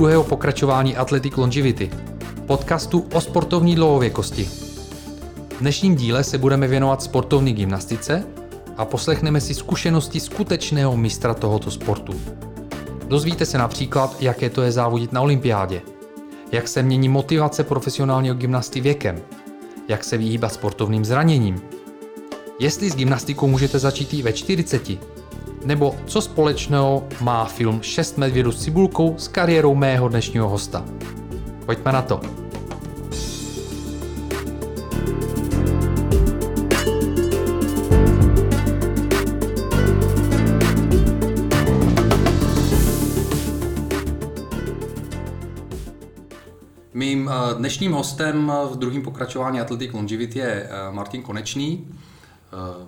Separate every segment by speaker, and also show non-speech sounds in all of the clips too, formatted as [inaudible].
Speaker 1: Druhého pokračování Athletic Longevity, podcastu o sportovní dlouhověkosti. V dnešním díle se budeme věnovat sportovní gymnastice a poslechneme si zkušenosti skutečného mistra tohoto sportu. Dozvíte se například, jaké to je závodit na olympiádě, jak se mění motivace profesionálního gymnasty věkem, jak se vyhýbat sportovním zraněním, jestli s gymnastikou můžete začít i ve 40, nebo co společného má film 6 medvědů s cibulkou s kariérou mého dnešního hosta. Pojďme na to. Mým eh, dnešním hostem v druhém pokračování Athletic Longevity je eh, Martin Konečný,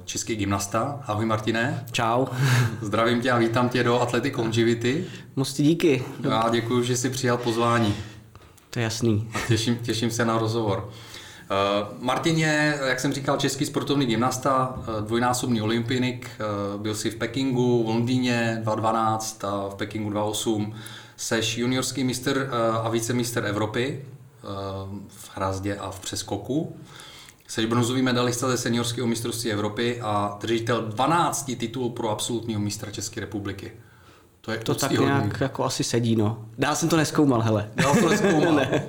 Speaker 1: český gymnasta. Ahoj Martine.
Speaker 2: Čau. [laughs]
Speaker 1: Zdravím tě a vítám tě do Athletic Longevity.
Speaker 2: Moc ti díky.
Speaker 1: Já děkuji, že jsi přijal pozvání.
Speaker 2: To je jasný.
Speaker 1: A těším, těším se na rozhovor. Martin je, jak jsem říkal, český sportovní gymnasta, dvojnásobný olympionik, byl si v Pekingu, v Londýně 2012 a v Pekingu 2008 Seš juniorský mistr eh, a vicemistr Evropy eh, v hrazdě a v přeskoku. Seš bronzový medalista ze seniorského mistrovství Evropy a držitel 12 titulů pro absolutního mistra České republiky.
Speaker 2: To, je to tak nějak jako asi sedí, no. Já jsem to neskoumal, hele.
Speaker 1: Já to neskoumal. ne.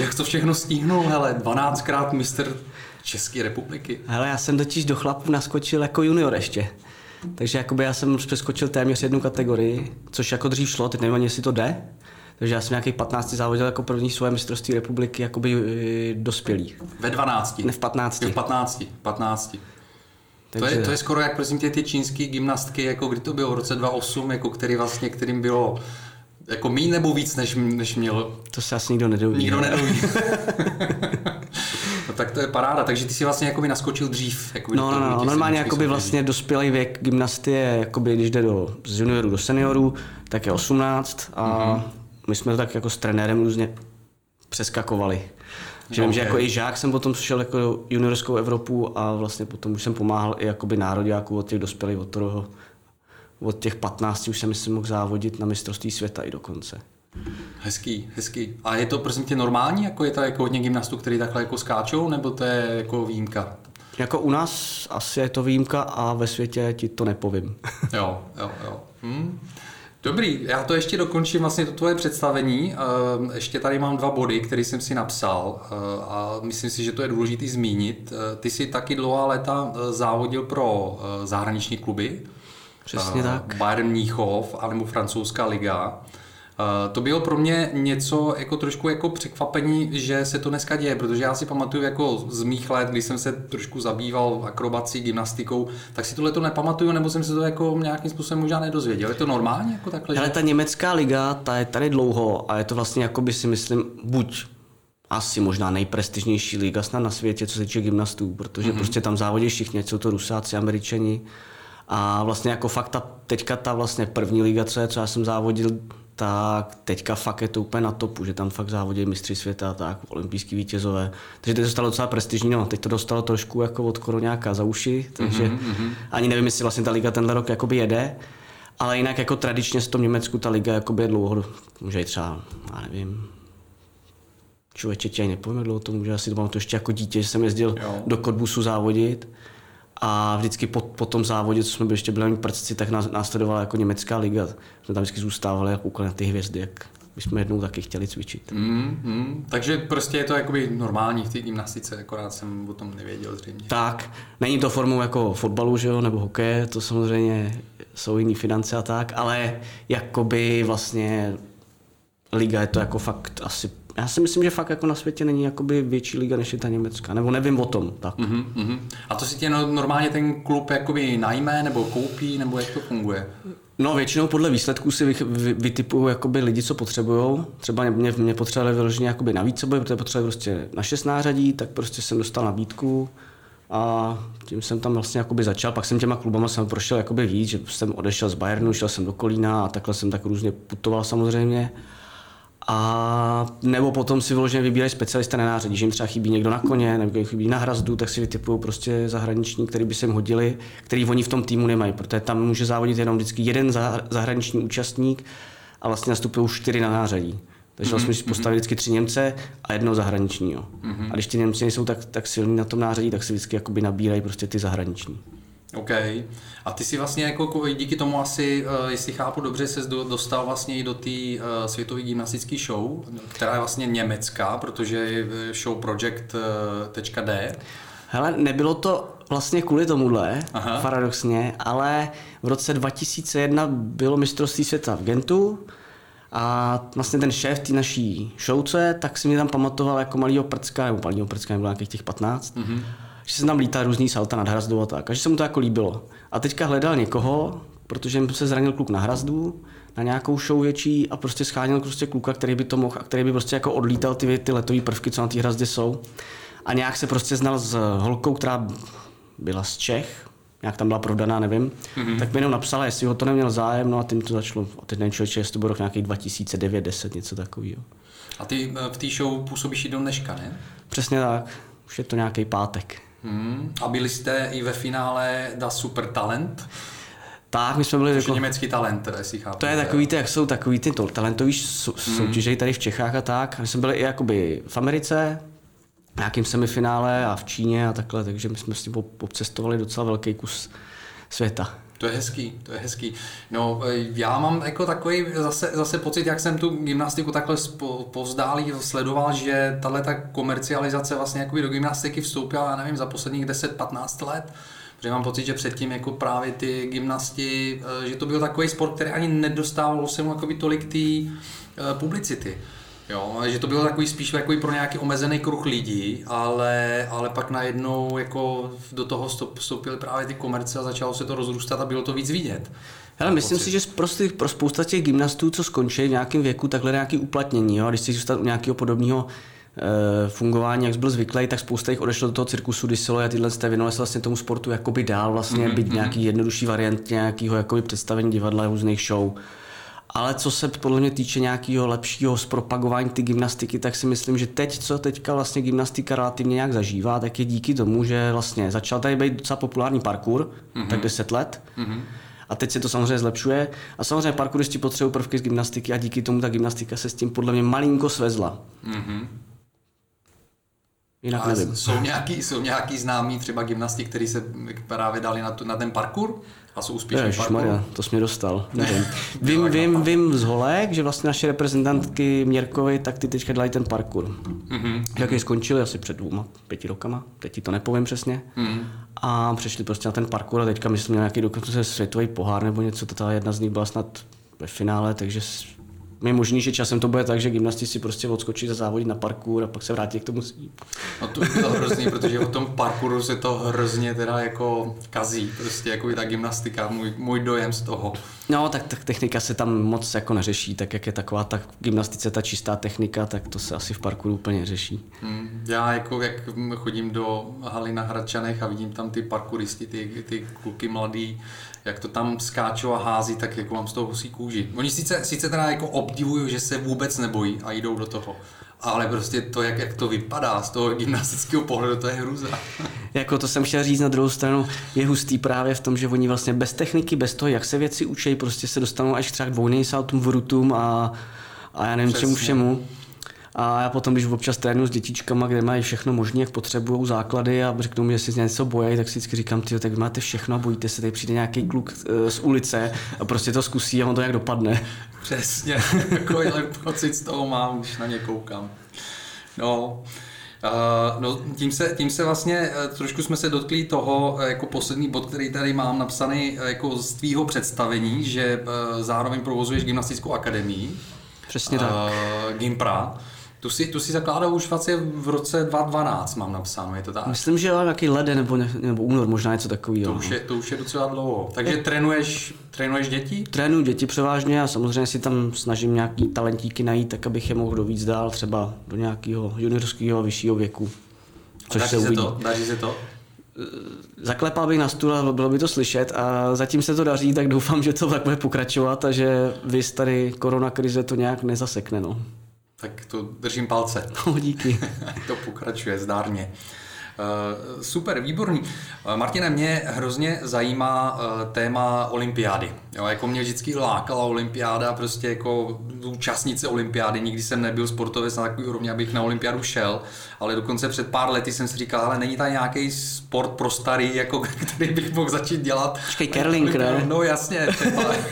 Speaker 1: Jak to všechno stihnul, hele, 12krát mistr České republiky.
Speaker 2: Hele, já jsem totiž do chlapů naskočil jako junior ještě. Takže jakoby já jsem přeskočil téměř jednu kategorii, což jako dřív šlo, teď nevím ani, jestli to jde. Takže já jsem nějakých 15 závodil jako první svoje mistrovství republiky jakoby e, dospělý.
Speaker 1: Ve 12?
Speaker 2: Ne, v 15.
Speaker 1: Jo, v 15. 15. Takže... To, je, to je skoro jak prosím tě ty čínské gymnastky, jako kdy to bylo v roce 2008, jako který vlastně, kterým bylo jako méně nebo víc, než, než měl.
Speaker 2: To se asi nikdo nedoví.
Speaker 1: Nikdo nedoví. [laughs] no, tak to je paráda, takže ty si vlastně jakoby naskočil dřív.
Speaker 2: Jakoby no, no, no, no normálně jakoby vlastně dospělý věk gymnasty je, jakoby, když jde do, z juniorů do seniorů, tak je 18 a mm-hmm. My jsme tak jako s trenérem různě přeskakovali. Že okay. vím, že jako i žák jsem potom šel jako juniorskou Evropu a vlastně potom už jsem pomáhal i jakoby nároďáků od těch dospělých, od toho od těch 15 už jsem myslím mohl závodit na mistrovství světa i dokonce.
Speaker 1: Hezký, hezký. A je to prosím tě normální, jako je to jako hodně gymnastů, který takhle jako skáčou, nebo to je jako výjimka?
Speaker 2: Jako u nás asi je to výjimka a ve světě ti to nepovím.
Speaker 1: jo, jo, jo. Hm. Dobrý, já to ještě dokončím vlastně to tvoje představení. Ehm, ještě tady mám dva body, které jsem si napsal eh, a myslím si, že to je důležité zmínit. Eh, ty jsi taky dlouhá léta eh, závodil pro zahraniční kluby.
Speaker 2: Přesně tak.
Speaker 1: Bayern Mnichov, anebo francouzská liga. Uh, to bylo pro mě něco jako trošku jako překvapení, že se to dneska děje, protože já si pamatuju jako z mých let, když jsem se trošku zabýval akrobací, gymnastikou, tak si tohle to nepamatuju, nebo jsem se to jako nějakým způsobem možná nedozvěděl. Je to normálně jako takhle?
Speaker 2: Ale že... ta německá liga, ta je tady dlouho a je to vlastně jako by si myslím buď asi možná nejprestižnější liga snad na světě, co se týče gymnastů, protože mm-hmm. prostě tam závodí všichni, jsou to Rusáci, Američani, a vlastně jako fakt ta, teďka ta vlastně první liga, co je, co já jsem závodil, tak teďka fakt je to úplně na topu, že tam fakt závodí mistři světa a tak, olympijský vítězové. Takže to stalo docela prestižní, no. Teď to dostalo trošku jako od koroňáka za uši, takže mm-hmm. ani nevím, jestli vlastně ta liga tenhle rok jakoby jede. Ale jinak jako tradičně v tom Německu ta liga jakoby je dlouho, může i třeba, já nevím, člověče tě nepovím, dlouho to může asi to ještě jako dítě, že jsem jezdil jo. do Kodbusu závodit a vždycky po, po tom závodě, co jsme byli ještě byli prcci, tak nás, následovala jako německá liga. Jsme tam vždycky zůstávali a koukali na ty hvězdy, jak bychom jednou taky chtěli cvičit.
Speaker 1: Mm, mm, takže prostě je to jakoby normální v té gymnastice, akorát jsem o tom nevěděl zřejmě.
Speaker 2: Tak, není to formou jako fotbalu, že jo, nebo hokeje, to samozřejmě jsou jiný finance a tak, ale jakoby vlastně liga je to jako fakt asi já si myslím, že fakt jako na světě není jakoby větší liga než je ta německá, nebo nevím o tom. Tak.
Speaker 1: Uh-huh. A to si tě no, normálně ten klub jakoby najme, nebo koupí, nebo jak to funguje?
Speaker 2: No většinou podle výsledků si vy, vy, vytipují jakoby lidi, co potřebují. Třeba mě, mě potřebovali vyloženě jakoby na více boj, protože potřebovali prostě na šest nářadí, tak prostě jsem dostal nabídku a tím jsem tam vlastně jakoby začal. Pak jsem těma klubama jsem prošel jakoby víc, že jsem odešel z Bayernu, šel jsem do Kolína a takhle jsem tak různě putoval samozřejmě. A nebo potom si vyloženě vybírají specialista na nářadí, že jim třeba chybí někdo na koně, nebo jim chybí na hrazdu, tak si vytipují prostě zahraniční, který by se jim hodili, který oni v tom týmu nemají, protože tam může závodit jenom vždycky jeden zahraniční účastník a vlastně nastupují čtyři na nářadí. Takže vlastně musíš postavit vždycky tři Němce a jednoho zahraničního. A když ty Němci nejsou tak, tak silní na tom nářadí, tak si vždycky jakoby nabírají prostě ty zahraniční.
Speaker 1: OK. A ty si vlastně jako díky tomu asi, uh, jestli chápu dobře, se dostal vlastně i do té uh, světové gymnastické show, která je vlastně německá, protože je show project.d.
Speaker 2: Hele, nebylo to vlastně kvůli tomuhle, Aha. paradoxně, ale v roce 2001 bylo mistrovství světa v Gentu a vlastně ten šéf té naší showce, tak si mě tam pamatoval jako malýho prcka, nebo malýho prcka, nebo nějakých těch 15, mm-hmm. Že se tam lítá různý salta nad hrazdou a tak, a že se mu to jako líbilo. A teďka hledal někoho, protože se zranil kluk na hrazdu, na nějakou show větší a prostě scháněl prostě kluka, který by to mohl a který by prostě jako odlítal ty, ty letové prvky, co na té hrazdě jsou. A nějak se prostě znal s holkou, která byla z Čech, nějak tam byla prodaná, nevím, mm-hmm. tak mi jenom napsala, jestli ho to neměl zájem, no a tím to začalo, a teď nevím člověče, jestli to bylo rok nějaký 2009, 10, něco takového.
Speaker 1: A ty eh, v té show působíš i do dneška, ne?
Speaker 2: Přesně tak, už je to nějaký pátek.
Speaker 1: Mm. A byli jste i ve finále Da Super Talent?
Speaker 2: Tak, my jsme byli
Speaker 1: jako... německý talent, jestli chápu.
Speaker 2: To je takový, ty, jak jsou takový ty talentový soutěže mm. tady v Čechách a tak. My jsme byli i jakoby v Americe, nějakým semifinále a v Číně a takhle, takže my jsme s tím obcestovali docela velký kus světa.
Speaker 1: To je hezký, to je hezký. No, e, já mám jako takový zase, zase pocit, jak jsem tu gymnastiku takhle povzdálí sledoval, že tahle ta komercializace vlastně jako do gymnastiky vstoupila, já nevím, za posledních 10-15 let. Protože mám pocit, že předtím jako právě ty gymnasti, e, že to byl takový sport, který ani nedostával se mu tolik té e, publicity. Jo, že to bylo takový spíš jako pro nějaký omezený kruh lidí, ale, ale pak najednou jako do toho vstoupily právě ty komerce a začalo se to rozrůstat a bylo to víc vidět.
Speaker 2: Hele, myslím pocit. si, že prostě pro spousta těch gymnastů, co skončí v nějakém věku, takhle nějaký uplatnění. Jo? Když si zůstat u nějakého podobného e, fungování, jak jsi byl zvyklý, tak spousta jich odešlo do toho cirkusu, Disilo a tyhle jste věnovali se vlastně tomu sportu jakoby dál, vlastně mm-hmm. být mhm. nějaký jednodušší variant nějakého jakoby představení divadla, různých show. Ale co se podle mě týče nějakého lepšího zpropagování ty gymnastiky, tak si myslím, že teď, co teďka vlastně gymnastika relativně nějak zažívá, tak je díky tomu, že vlastně začal tady být docela populární parkour, mm-hmm. tak 10 let. Mm-hmm. A teď se to samozřejmě zlepšuje. A samozřejmě parkouristi potřebují prvky z gymnastiky a díky tomu ta gymnastika se s tím podle mě malinko svezla. Mm-hmm.
Speaker 1: Jinak nevím. Jsou nějaký, jsou nějaký známí třeba gymnasti, kteří se právě dali na, tu, na ten parkour? A jsou úspěšní
Speaker 2: Maria, to jsi mě dostal. Nevím. vím, [laughs] vím, vím z Holek, že vlastně naše reprezentantky Měrkovi, tak ty teďka dělají ten parkour. Mm-hmm. Jak je skončili asi před dvouma, pěti rokama, teď ti to nepovím přesně. Mm-hmm. A přešli prostě na ten parkour a teďka myslím nějaký dokonce světový pohár nebo něco, ta jedna z nich byla snad ve finále, takže je možný, že časem to bude tak, že gymnasti si prostě odskočí za závodit na parkour a pak se vrátí k tomu svým.
Speaker 1: No to je to hrozný, protože o tom parkouru se to hrozně teda jako kazí, prostě jako ta gymnastika, můj, můj dojem z toho.
Speaker 2: No, tak, tak technika se tam moc jako neřeší, tak jak je taková ta gymnastice, ta čistá technika, tak to se asi v parkouru úplně řeší.
Speaker 1: Hmm, já jako jak chodím do haly na Hradčanech a vidím tam ty parkouristy, ty, ty kluky mladý, jak to tam skáčou a hází, tak jako mám z toho husí kůži. Oni sice, sice teda jako obdivují, že se vůbec nebojí a jdou do toho, ale prostě to, jak, jak to vypadá z toho gymnastického pohledu, to je hruza. [laughs]
Speaker 2: jako to jsem chtěl říct na druhou stranu, je hustý právě v tom, že oni vlastně bez techniky, bez toho, jak se věci učí, prostě se dostanou až třeba k dvojnej saltům, vrutům a, a já nevím Přesně. čemu všemu. A já potom, když občas trénu s dětičkama, kde mají všechno možné, jak potřebují základy a řeknou mi, že si něco bojí, tak si vždycky říkám, ty, tak máte všechno a bojíte se, tady přijde nějaký kluk eh, z ulice a prostě to zkusí a on to jak dopadne. [laughs]
Speaker 1: Přesně, takovýhle [laughs] pocit z toho mám, když na ně koukám. No, Uh, no, tím se, tím se vlastně uh, trošku jsme se dotkli toho, uh, jako poslední bod, který tady mám napsaný jako z tvýho představení, že zároveň provozuješ gymnastickou akademii.
Speaker 2: Přesně tak.
Speaker 1: Gimpra. Tu si, tu si zakládal už vlastně v roce 2012, mám napsáno, je to tak?
Speaker 2: Myslím, že nějaký leden nebo, ne, nebo únor, možná něco takového.
Speaker 1: To už, je, to už je docela dlouho. Takže je, trénuješ, trénuješ děti?
Speaker 2: Trénuji děti převážně a samozřejmě si tam snažím nějaký talentíky najít, tak abych je mohl dovíc dál, třeba do nějakého juniorského a vyššího věku.
Speaker 1: Což daří se, uvidí. to? Daří se to?
Speaker 2: Zaklepal bych na stůl a bylo by to slyšet a zatím se to daří, tak doufám, že to tak bude pokračovat a že vy tady korona krize to nějak nezasekne. No.
Speaker 1: Tak to držím palce.
Speaker 2: No, díky. [laughs]
Speaker 1: to pokračuje zdárně. Uh, super, výborný. Uh, Martine, mě hrozně zajímá uh, téma olympiády. Jo, jako mě vždycky lákala olympiáda, prostě jako účastnice olympiády. Nikdy jsem nebyl sportovec na takový úrovni, abych na olympiádu šel, ale dokonce před pár lety jsem si říkal, ale není tady nějaký sport pro starý, jako, [laughs] který bych mohl začít dělat.
Speaker 2: Počkej, curling, [laughs] ne?
Speaker 1: No jasně.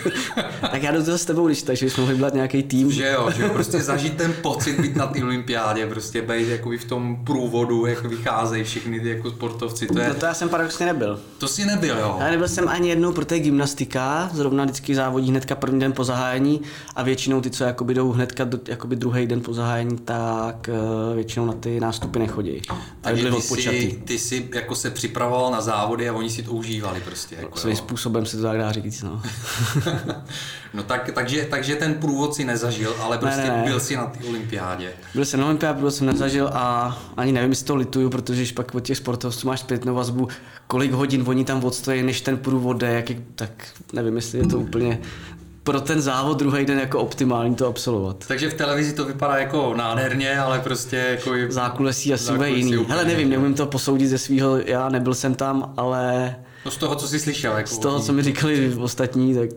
Speaker 1: [laughs]
Speaker 2: tak já toho s tebou, když tak, že bychom mohli dělat nějaký tým.
Speaker 1: Že jo, že jo, prostě zažít ten pocit být na té olympiádě, prostě být jako v tom průvodu, jak vycházejí všichni ty jako sportovci. To, je...
Speaker 2: no to já jsem paradoxně nebyl.
Speaker 1: To si nebyl, jo?
Speaker 2: Já nebyl jsem ani jednou, protože gymnastika, zrovna vždycky závodí hnedka první den po zahájení a většinou ty, co jakoby jdou hnedka do, jakoby druhý den po zahájení, tak uh, většinou na ty nástupy nechodí.
Speaker 1: Takže ty jsi, ty jsi jako se připravoval na závody a oni si to užívali prostě. Jako,
Speaker 2: Svým způsobem se to tak dá říct, no. [laughs]
Speaker 1: no tak, takže, takže ten průvod si nezažil, ale prostě ne, ne, byl si na té olympiádě.
Speaker 2: Byl jsem na olympiádě, byl jsem nezažil a ani nevím, jestli to lituju, protože když pak od těch sportovců máš zpětnou vazbu, kolik hodin oni tam odstojí, než ten průvod jde, jak je, tak nevím, jestli je to úplně pro ten závod druhý den jako optimální to absolvovat.
Speaker 1: Takže v televizi to vypadá jako nádherně, ale prostě jako...
Speaker 2: Zákulisí asi bude jiný. Úplně Hele, nevím, neumím to posoudit ze svého, já nebyl jsem tam, ale...
Speaker 1: No z toho, co jsi slyšel. Jako
Speaker 2: z toho, co mi říkali ostatní, tak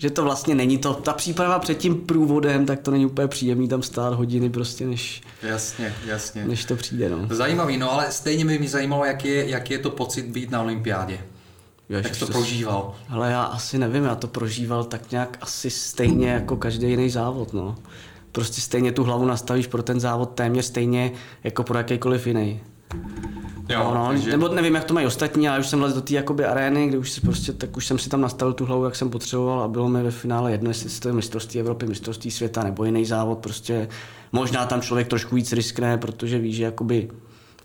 Speaker 2: že to vlastně není to, ta příprava před tím průvodem, tak to není úplně příjemný tam stát hodiny prostě, než,
Speaker 1: jasně, jasně.
Speaker 2: než to přijde. No.
Speaker 1: Zajímavý, no ale stejně by mě zajímalo, jak je, jak je to pocit být na olympiádě. Ježiš, jak to prožíval?
Speaker 2: Ale já asi nevím, já to prožíval tak nějak asi stejně jako každý jiný závod, no. Prostě stejně tu hlavu nastavíš pro ten závod téměř stejně jako pro jakýkoliv jiný. Jo, no, takže... Nebo nevím, jak to mají ostatní, ale už jsem vlez do té jakoby arény, kde už si prostě, tak už jsem si tam nastavil tu hlavu, jak jsem potřeboval a bylo mi ve finále jedno, jestli to je mistrovství Evropy, mistrovství světa nebo jiný závod, prostě možná tam člověk trošku víc riskne, protože ví, že jakoby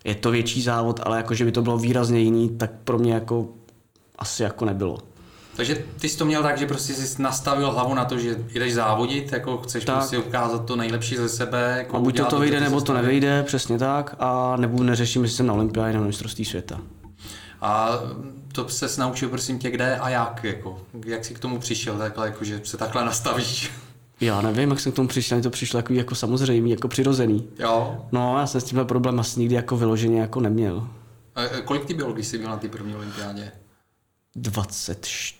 Speaker 2: je to větší závod, ale jako, že by to bylo výrazně jiný, tak pro mě jako asi jako nebylo.
Speaker 1: Takže ty jsi to měl tak, že prostě jsi nastavil hlavu na to, že jdeš závodit, jako chceš tak. prostě ukázat to nejlepší ze sebe. Jako
Speaker 2: a buď to, to vyjde, nebo to nevejde, přesně tak, a nebo neřeším, jestli jsem na olympiádě nebo mistrovství světa.
Speaker 1: A to se naučil, prosím tě, kde a jak, jako, jak jsi k tomu přišel, takhle, jako, že se takhle nastavíš?
Speaker 2: Já nevím, jak jsem k tomu přišel, to přišlo jako, jako samozřejmý, jako přirozený.
Speaker 1: Jo.
Speaker 2: No, já jsem s tímhle problém asi nikdy jako vyloženě jako neměl.
Speaker 1: A kolik ti bylo, když jsi byl na té první olympiádě?
Speaker 2: 24.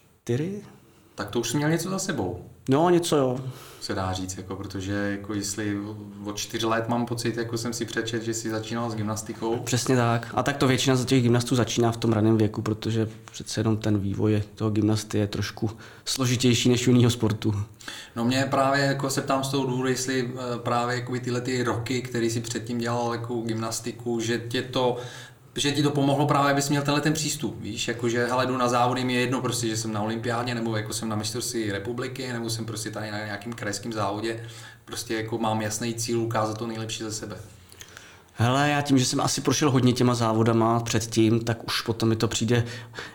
Speaker 1: Tak to už jsi měl něco za sebou.
Speaker 2: No, něco jo.
Speaker 1: Se dá říct, jako, protože jako jestli od čtyř let mám pocit, jako jsem si přečet, že jsi začínal s gymnastikou.
Speaker 2: Přesně tak. A tak to většina z těch gymnastů začíná v tom raném věku, protože přece jenom ten vývoj toho gymnasty je trošku složitější než u jiného sportu.
Speaker 1: No mě právě jako se ptám z toho důvodu, jestli eh, právě jako tyhle ty roky, které si předtím dělal jako gymnastiku, že tě to že ti to pomohlo právě, abys měl tenhle ten přístup, víš, jakože hele, jdu na závody, mi je jedno prostě, že jsem na olympiádě, nebo jako jsem na mistrovství republiky, nebo jsem prostě tady na nějakým krajském závodě, prostě jako mám jasný cíl ukázat to nejlepší ze sebe.
Speaker 2: Hele, já tím, že jsem asi prošel hodně těma závodama předtím, tak už potom mi to přijde,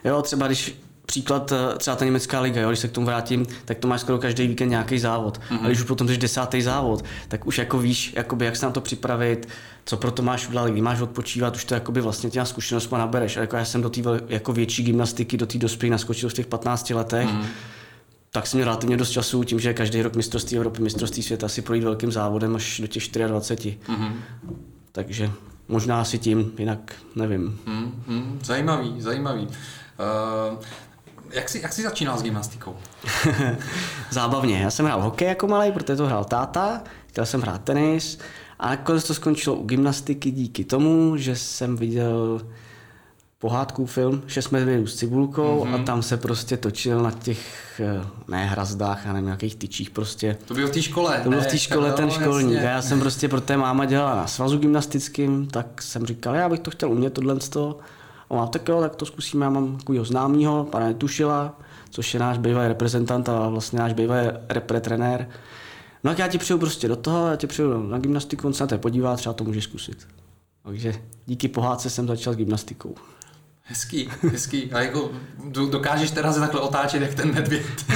Speaker 2: jo, třeba když příklad eh, třeba ta německá liga, jo, když se k tomu vrátím, tak to máš skoro každý víkend nějaký závod. Mm-hmm. A když už potom jdeš desátý závod, tak už jako víš, jakoby, jak se na to připravit, co pro to máš udělat, kdy máš odpočívat, už to jakoby vlastně těma zkušenostma nabereš. A jako já jsem do té jako větší gymnastiky, do té dospělí naskočil v těch 15 letech, mm-hmm. tak jsem měl relativně dost času tím, že každý rok mistrovství Evropy, mistrovství světa si projít velkým závodem až do těch 24. Mm-hmm. Takže možná asi tím, jinak nevím.
Speaker 1: Mm-hmm. Zajímavý, zajímavý. Uh, jak jsi, jak jsi začínal s gymnastikou? [laughs]
Speaker 2: Zábavně. Já jsem hrál hokej jako malý, protože to hrál táta, chtěl jsem hrát tenis a nakonec to skončilo u gymnastiky díky tomu, že jsem viděl pohádku film Šest medvědů s cibulkou mm-hmm. a tam se prostě točil na těch, eh, ne hrazdách, a nevím, nějakých tyčích prostě.
Speaker 1: To bylo v té škole.
Speaker 2: To bylo v té škole no, ten školní. A já jsem prostě pro té máma dělala na svazu gymnastickým, tak jsem říkal, já bych to chtěl umět tohle a má tak jo, tak to zkusíme, já mám takového známého, pana Netušila, což je náš bývalý reprezentant a vlastně náš bývalý repre trenér. No tak já ti přijdu prostě do toho, já ti přijdu na gymnastiku, on se na to podívá, třeba to může zkusit. Takže díky pohádce jsem začal s gymnastikou.
Speaker 1: Hezký, hezký. A jako dokážeš teda se takhle otáčet, jak ten medvěd? [laughs]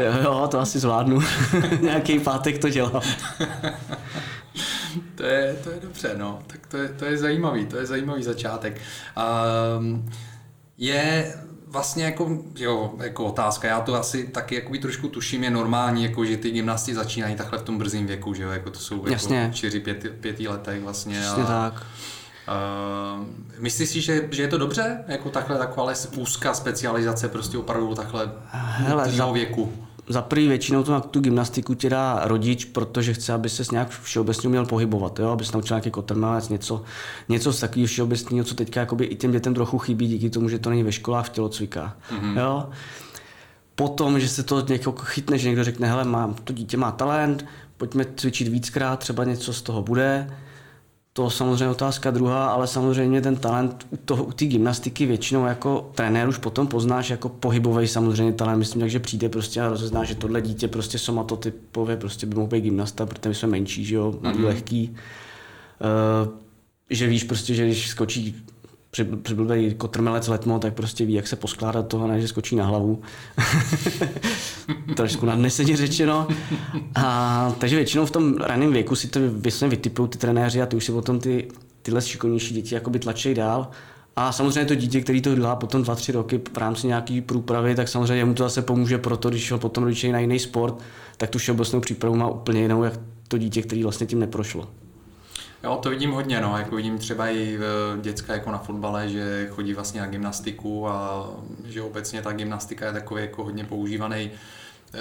Speaker 2: jo, jo, to asi zvládnu. [laughs] Nějaký pátek to dělám. [laughs]
Speaker 1: to, je, to je dobře, no. Tak to je, to je zajímavý, to je zajímavý začátek. Um, je vlastně jako, jo, jako otázka, já to asi taky jakoby trošku tuším, je normální, jako, že ty gymnasty začínají takhle v tom brzém věku, že jo, jako to jsou jako Jasně. 4, 5, 5 letech vlastně.
Speaker 2: Jasně a, tak.
Speaker 1: Uh, myslíš si, že, že je to dobře? Jako takhle taková úzká specializace prostě opravdu takhle Hele, za, věku?
Speaker 2: Za prvý většinou to na tu gymnastiku ti dá rodič, protože chce, aby se nějak všeobecně uměl pohybovat, jo? aby se naučil nějaký kotrmelec, něco, něco z takového všeobecného, co teďka jakoby i těm dětem trochu chybí díky tomu, že to není ve školách v tělocvikách. Mm-hmm. Jo? Potom, že se to někoho chytne, že někdo řekne, hele, mám, to dítě má talent, pojďme cvičit víckrát, třeba něco z toho bude to samozřejmě otázka druhá, ale samozřejmě ten talent u, toho, u té gymnastiky většinou jako trenér už potom poznáš jako pohybový samozřejmě talent. Myslím, takže přijde prostě a rozezná, že tohle dítě prostě somatotypově prostě by mohl být gymnasta, protože my jsme menší, že jo, mm-hmm. lehký. Uh, že víš prostě, že když skočí přiblbej kotrmelec letmo, tak prostě ví, jak se poskládat toho, ne, že skočí na hlavu. [laughs] Trošku nadneseně řečeno. A, takže většinou v tom raném věku si to vysně vytipují ty trenéři a ty už si potom ty, tyhle šikovnější děti jakoby tlačí dál. A samozřejmě to dítě, který to dělá potom 2-3 roky v rámci nějaký průpravy, tak samozřejmě mu to zase pomůže proto, když ho potom rodiče na jiný sport, tak tu všeobecnou přípravu má úplně jinou, jak to dítě, který vlastně tím neprošlo.
Speaker 1: Jo, to vidím hodně, no, jako vidím třeba i děcka jako na fotbale, že chodí vlastně na gymnastiku a že obecně ta gymnastika je takový jako hodně používaný eh,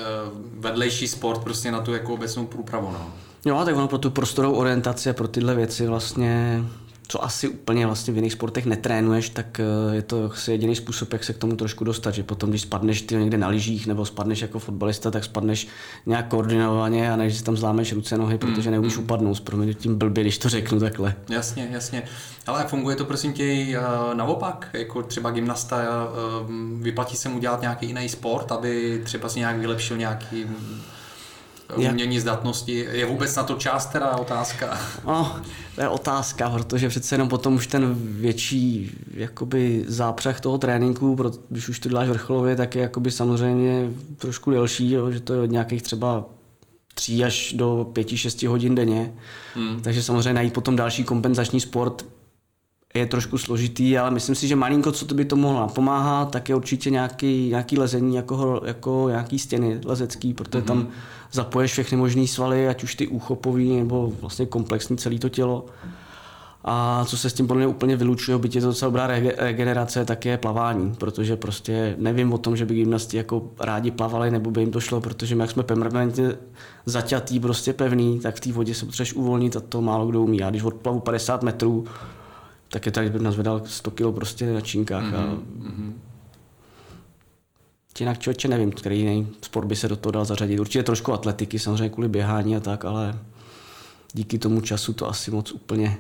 Speaker 1: vedlejší sport prostě na tu jako obecnou průpravu, no.
Speaker 2: Jo, tak ono pro tu prostorovou orientaci a pro tyhle věci vlastně co asi úplně vlastně v jiných sportech netrénuješ, tak eh, je to asi jediný způsob, jak se k tomu trošku dostat, že potom, když spadneš ty někde na lyžích nebo spadneš jako fotbalista, tak spadneš nějak koordinovaně a než si tam zlámeš ruce, nohy, protože mm, neumíš mm. upadnout, s tím blbě, když to řeknu takhle.
Speaker 1: Jasně, jasně. Ale funguje to prosím tě uh, naopak, jako třeba gymnasta, uh, vyplatí se mu dělat nějaký jiný sport, aby třeba si nějak vylepšil nějaký umění zdatnosti. Je vůbec na to část teda otázka?
Speaker 2: No, to je otázka, protože přece jenom potom už ten větší jakoby zápřeh toho tréninku, když už to děláš vrcholově, tak je jakoby samozřejmě trošku delší, jo, že to je od nějakých třeba tří až do pěti, šesti hodin denně. Hmm. Takže samozřejmě najít potom další kompenzační sport je trošku složitý, ale myslím si, že malinko, co to by to mohlo pomáhat, tak je určitě nějaký, nějaký lezení jako, jako nějaký stěny lezecký, protože mm-hmm. tam zapoješ všechny možné svaly, ať už ty úchopový nebo vlastně komplexní celé to tělo. A co se s tím podle mě úplně vylučuje, byť je to docela dobrá regenerace, tak je plavání, protože prostě nevím o tom, že by gymnasti jako rádi plavali, nebo by jim to šlo, protože my jak jsme permanentně zaťatý, prostě pevný, tak v té vodě se potřebuješ uvolnit a to málo kdo umí. A když odplavu 50 metrů, tak je tak, kdyby nazvedal 100 kg prostě na činkách. Mm-hmm. A... Mm-hmm. Jinak člověče nevím, který jiný sport by se do toho dal zařadit. Určitě trošku atletiky, samozřejmě kvůli běhání a tak, ale díky tomu času to asi moc úplně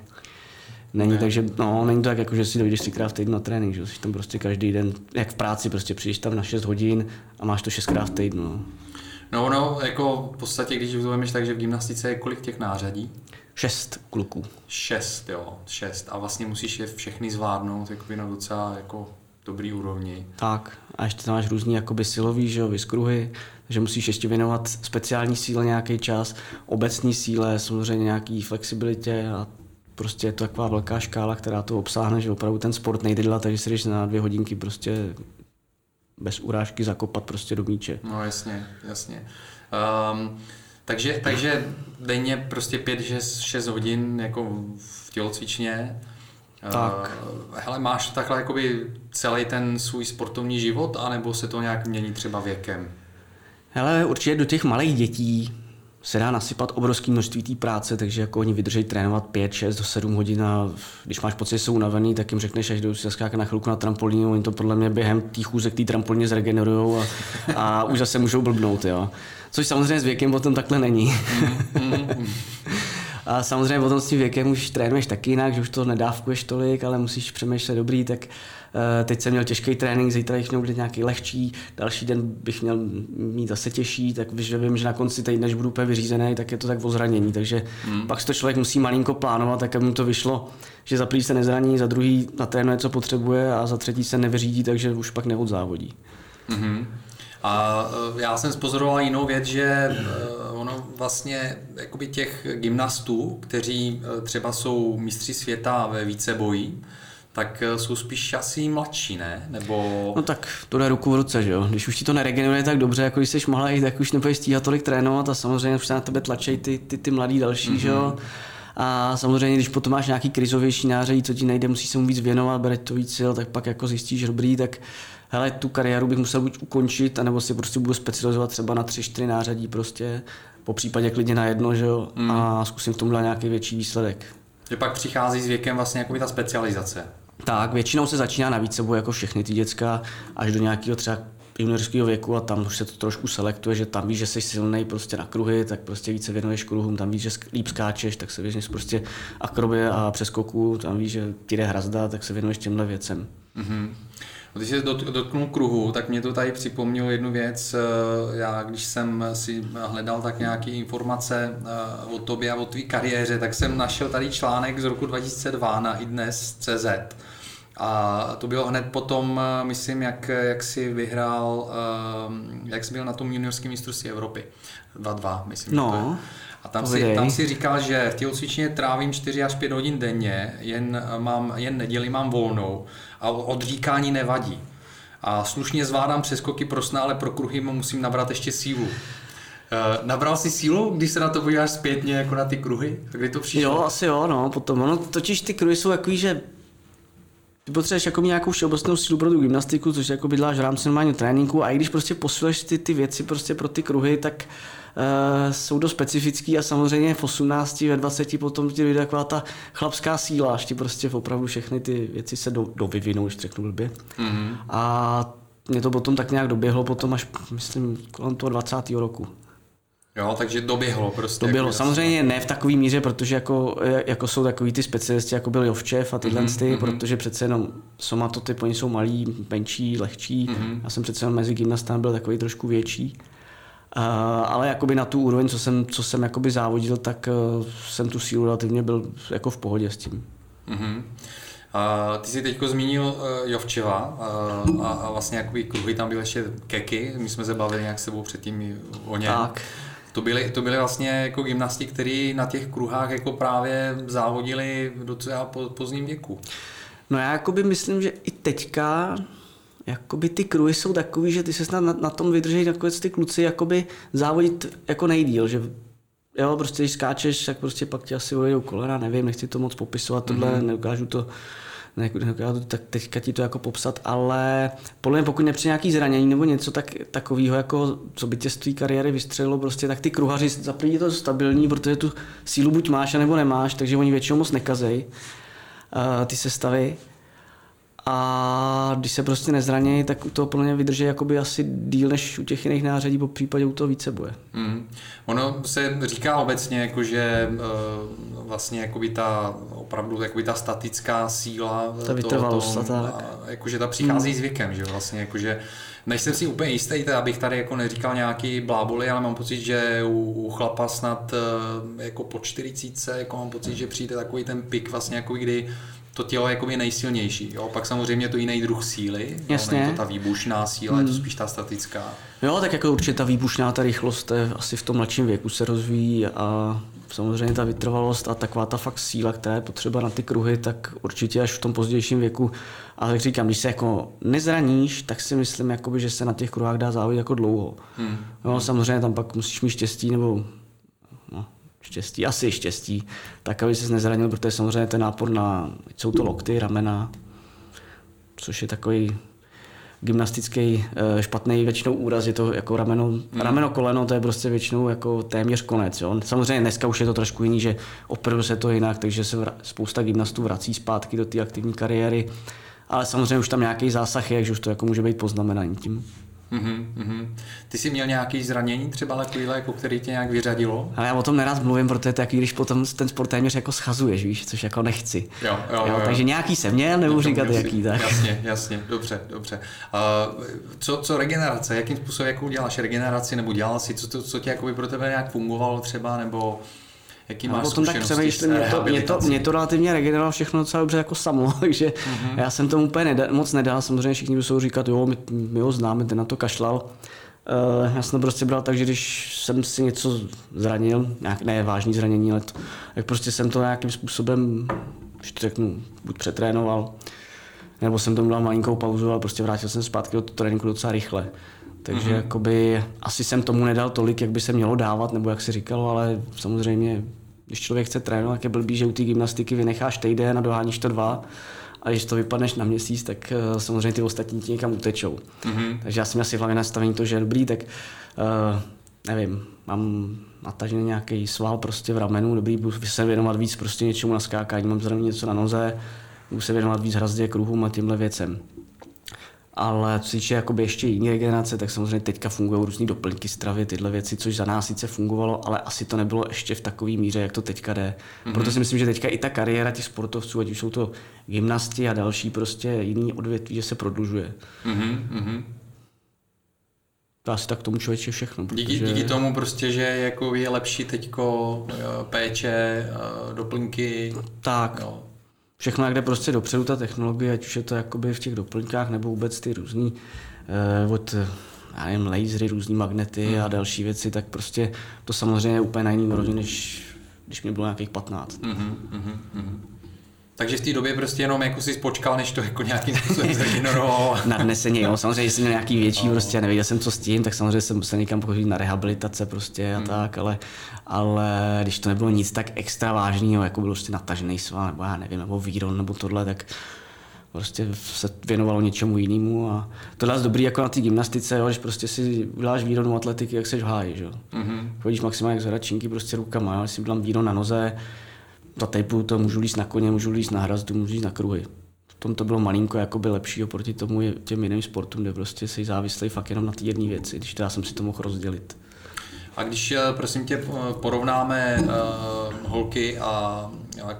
Speaker 2: není. Ne. Takže no, není to tak, jako, že si dojdeš třikrát v týdnu na trénink, že jsi tam prostě každý den, jak v práci, prostě přijdeš tam na 6 hodin a máš to šestkrát v týdnu. No.
Speaker 1: No, no, jako v podstatě, když to vemeš tak, že v gymnastice je kolik těch nářadí?
Speaker 2: Šest kluků.
Speaker 1: Šest, jo, šest. A vlastně musíš je všechny zvládnout jako na docela jako dobrý úrovni.
Speaker 2: Tak, a ještě tam máš různý jakoby silový, že jo, vyskruhy, že musíš ještě věnovat speciální síle nějaký čas, obecní síle, samozřejmě nějaký flexibilitě a prostě je to taková velká škála, která to obsáhne, že opravdu ten sport nejde dělat, takže si jdeš na dvě hodinky prostě bez urážky zakopat prostě do míče.
Speaker 1: No jasně, jasně. Um, takže, takže denně prostě 5-6 hodin jako v tělocvičně.
Speaker 2: Tak.
Speaker 1: Uh, hele, máš takhle jakoby celý ten svůj sportovní život, anebo se to nějak mění třeba věkem?
Speaker 2: Hele, určitě do těch malých dětí se dá nasypat obrovské množství té práce, takže jako oni vydrží trénovat 5, 6 do 7 hodin a když máš pocit, že jsou unavený, tak jim řekneš, až jdou si na chvilku na trampolínu, oni to podle mě během těch chůzek té trampolíně zregenerují a, a už zase můžou blbnout. Jo. Což samozřejmě s věkem potom takhle není. a samozřejmě potom s tím věkem už trénuješ taky jinak, že už to nedávkuješ tolik, ale musíš přemýšlet dobrý, tak uh, teď jsem měl těžký trénink, zítra bych měl být nějaký lehčí, další den bych měl mít zase těžší, tak když vím, že na konci týdne, než budu úplně vyřízený, tak je to tak o zranění. Takže hmm. pak to člověk musí malinko plánovat, tak aby mu to vyšlo, že za prvý se nezraní, za druhý natrénuje, co potřebuje a za třetí se nevyřídí, takže už pak neodzávodí. Mm-hmm.
Speaker 1: A e, já jsem spozoroval jinou věc, že e, ono vlastně jakoby těch gymnastů, kteří třeba jsou mistři světa ve vícebojí, tak jsou spíš asi mladší, ne? Nebo...
Speaker 2: No tak to jde ruku v ruce, že jo. Když už ti to neregeneruje tak dobře, jako když jsi malý, tak už nebudeš stíhat tolik trénovat a samozřejmě už se na tebe tlačí ty, ty, ty mladý další, mm-hmm. že jo. Mhm. A samozřejmě, když potom máš nějaký krizovější nářadí, co ti nejde, musíš se mu víc věnovat, bere to víc sil, tak pak jako zjistíš, dobrý, tak hele, tu kariéru bych musel buď ukončit, anebo si prostě budu specializovat třeba na tři, čtyři nářadí prostě, po případě klidně na jedno, že jo, mm. a zkusím v tomhle nějaký větší výsledek.
Speaker 1: Že pak přichází s věkem vlastně jako ta specializace.
Speaker 2: Tak, většinou se začíná na víceboji jako všechny ty děcka, až do nějakého třeba juniorského věku a tam už se to trošku selektuje, že tam víš, že jsi silný prostě na kruhy, tak prostě více věnuješ kruhům, tam víš, že líp skáčeš, tak se věnuješ prostě akrobě a přeskoku, tam víš, že ti jde hrazda, tak se věnuješ těmhle věcem. Mm-hmm.
Speaker 1: Když se dotknul kruhu, tak mě to tady připomnělo jednu věc. Eh, já, když jsem si hledal tak nějaké informace eh, o tobě a o tvý kariéře, tak jsem našel tady článek z roku 2002 na idnes.cz. A to bylo hned potom, eh, myslím, jak, jak si vyhrál, jak jsi byl na tom juniorském mistrovství Evropy. 2-2, myslím.
Speaker 2: No.
Speaker 1: A tam si, tam si říkal, že v tělocvičně trávím 4 až 5 hodin denně, jen, mám, jen neděli mám volnou a odříkání nevadí. A slušně zvládám přeskoky pro sna, ale pro kruhy musím nabrat ještě sílu. Uh, nabral jsi sílu, když se na to podíváš zpětně, jako na ty kruhy? Kdy to přišlo?
Speaker 2: Jo, asi jo, no, potom. Ono, totiž ty kruhy jsou takový, že ty potřebuješ jako nějakou všeobecnou sílu pro tu gymnastiku, což jako děláš v rámci normálního tréninku a i když prostě posiluješ ty, ty věci prostě pro ty kruhy, tak uh, jsou dost specifický a samozřejmě v 18, ve 20 potom ti vyjde taková ta chlapská síla, až ti prostě opravdu všechny ty věci se do, dovyvinou, když řeknu blbě. Mm-hmm. A mě to potom tak nějak doběhlo potom až, myslím, kolem toho 20. roku.
Speaker 1: Jo, takže doběhlo prostě.
Speaker 2: Doběhlo, jako samozřejmě ne v takové míře, protože jako, jako jsou takový ty specialisti, jako byl Jovčev a tyhle mm-hmm, ty, mm-hmm. protože přece jenom somatotyp, oni jsou malí, menší, lehčí. Mm-hmm. Já jsem přece jenom mezi gymnastami byl takový trošku větší. Uh, ale jakoby na tu úroveň, co jsem, co jsem jakoby závodil, tak uh, jsem tu sílu relativně byl jako v pohodě s tím.
Speaker 1: Mm-hmm. Uh, ty jsi teď zmínil uh, Jovčeva uh, a, a vlastně jakoby kruhy tam byly ještě keky, my jsme se bavili nějak s sebou předtím o něm. Tak. To byly, to byly vlastně jako gymnasti, kteří na těch kruhách jako právě závodili docela po, pozdním věku.
Speaker 2: No já jakoby myslím, že i teďka jakoby ty kruhy jsou takový, že ty se snad na, na tom vydrží nakonec ty kluci jakoby závodit jako nejdíl, že jo, prostě když skáčeš, tak prostě pak ti asi odejdou kolena, nevím, nechci to moc popisovat, tohle mm-hmm. nedokážu to ne, tak teďka ti to jako popsat, ale podle mě pokud nepřijde nějaký zranění nebo něco tak, takového, jako co by tě z té kariéry vystřelilo, prostě, tak ty kruhaři za je to stabilní, protože tu sílu buď máš, nebo nemáš, takže oni většinou moc nekazej uh, ty sestavy. A když se prostě nezraní, tak u toho plně mě vydrží jakoby asi díl než u těch jiných nářadí, po případě u toho více boje. Mm.
Speaker 1: Ono se říká obecně, jako, že uh, vlastně jakoby ta opravdu jakoby ta statická síla,
Speaker 2: ta vytrvalost, toho, tak.
Speaker 1: jakože ta přichází mm. s věkem, že vlastně jakože než jsem si úplně jistý, abych tady jako neříkal nějaký bláboli, ale mám pocit, že u, u chlapa snad uh, jako po 40 jako mám pocit, že přijde takový ten pik vlastně jako kdy to tělo je jakoby nejsilnější. Jo? Pak samozřejmě to jiný druh síly.
Speaker 2: Jasně.
Speaker 1: Jo? to ta výbušná síla, hmm. je to spíš ta statická.
Speaker 2: Jo, tak jako určitě ta výbušná, ta rychlost je asi v tom mladším věku se rozvíjí a samozřejmě ta vytrvalost a taková ta fakt síla, která je potřeba na ty kruhy, tak určitě až v tom pozdějším věku. A jak říkám, když se jako nezraníš, tak si myslím, jakoby, že se na těch kruhách dá závodit jako dlouho. Hmm. Jo, samozřejmě tam pak musíš mít štěstí nebo štěstí, asi štěstí, tak aby se nezranil, protože samozřejmě ten nápor na, jsou to lokty, ramena, což je takový gymnastický eh, špatný většinou úraz, je to jako rameno, hmm. rameno koleno, to je prostě většinou jako téměř konec. Jo. Samozřejmě dneska už je to trošku jiný, že opravdu se to jinak, takže se vra, spousta gymnastů vrací zpátky do té aktivní kariéry, ale samozřejmě už tam nějaký zásah je, že už to jako může být poznamenaný tím.
Speaker 1: Mm-hmm. Ty jsi měl nějaké zranění třeba takovýhle, jako který tě nějak vyřadilo?
Speaker 2: Ale já o tom neraz mluvím, protože to je když potom ten sport téměř jako schazuješ, víš, což jako nechci.
Speaker 1: Jo, jo, jo, jo.
Speaker 2: Takže nějaký jsem měl, nebudu říkat jasný, jaký. Tak.
Speaker 1: Jasně, [laughs] jasně, dobře, dobře. Uh, co, co regenerace, jakým způsobem, jakou děláš regeneraci, nebo dělal si, co, co, co tě jako by pro tebe nějak fungovalo třeba, nebo Jaký máš o tom tak přemýšlím,
Speaker 2: mě to, mě, to, mě to relativně regenerovalo všechno docela dobře jako samo, [laughs] takže mm-hmm. já jsem tomu úplně nedal, moc nedal, samozřejmě všichni se říkat, jo, my, my ho známe, ten na to kašlal. Uh, já jsem to prostě bral tak, že když jsem si něco zranil, nějak, ne vážný zranění, ale to, tak prostě jsem to nějakým způsobem, když to řeknu, buď přetrénoval, nebo jsem tomu dal malinkou pauzu, ale prostě vrátil jsem zpátky do tréninku docela rychle. Takže mm-hmm. jakoby asi jsem tomu nedal tolik, jak by se mělo dávat, nebo jak se říkalo, ale samozřejmě když člověk chce trénovat, tak je blbý, že u té gymnastiky vynecháš týden a doháníš to dva. A když to vypadneš na měsíc, tak uh, samozřejmě ty ostatní ti někam utečou. Mm-hmm. Takže já jsem měl si v hlavě nastavení to, že je dobrý, tak uh, nevím, mám natažený nějaký sval prostě v ramenu, dobrý, budu se věnovat víc prostě něčemu na skákání, mám zrovna něco na noze, budu se věnovat víc hrazdě, kruhům a tímhle věcem. Ale co se týče jakoby ještě jiné regenerace, tak samozřejmě teďka fungují různé doplňky stravy, tyhle věci, což za nás sice fungovalo, ale asi to nebylo ještě v takové míře, jak to teďka jde. Mm-hmm. Proto si myslím, že teďka i ta kariéra těch sportovců, ať už jsou to gymnasti a další prostě jiný odvětví, že se prodlužuje. Mm-hmm. To asi tak tomu člověče všechno.
Speaker 1: Protože... Díky, díky tomu prostě, že jako je lepší teďko péče, eh, doplňky.
Speaker 2: Tak. Jo všechno, jak jde prostě dopředu ta technologie, ať už je to jakoby v těch doplňkách nebo vůbec ty různý uh, od já nevím, lasery, různý magnety hmm. a další věci, tak prostě to samozřejmě je úplně na jiný úrovni, než když mě bylo nějakých 15. Hmm, hmm,
Speaker 1: hmm. Takže v té době prostě jenom jako si počkal, než to jako nějakým způsobem zregenerovalo. [laughs]
Speaker 2: Nadneseně, jo. Samozřejmě jsem měl nějaký větší, no. prostě nevěděl jsem, co s tím, tak samozřejmě jsem musel někam chodit na rehabilitace prostě a hmm. tak, ale, ale když to nebylo nic tak extra vážného, jako byl prostě natažený sval, nebo já nevím, nebo výron, nebo tohle, tak prostě se věnovalo něčemu jinému a tohle je dobrý jako na té gymnastice, jo, když prostě si uděláš výronu atletiky, jak seš v háji, že? Mm-hmm. Chodíš maximálně jak zhračinky prostě rukama, jo, když si udělám výron na noze, zatejpuju to, můžu líst na koně, můžu líst na hrazdu, můžu líst na kruhy. V tom to bylo malinko jakoby lepší oproti tomu těm jiným sportům, kde prostě jsi závislý fakt jenom na té jedné věci, když to já jsem si to mohl rozdělit.
Speaker 1: A když, eh, prosím tě, porovnáme uh, holky a,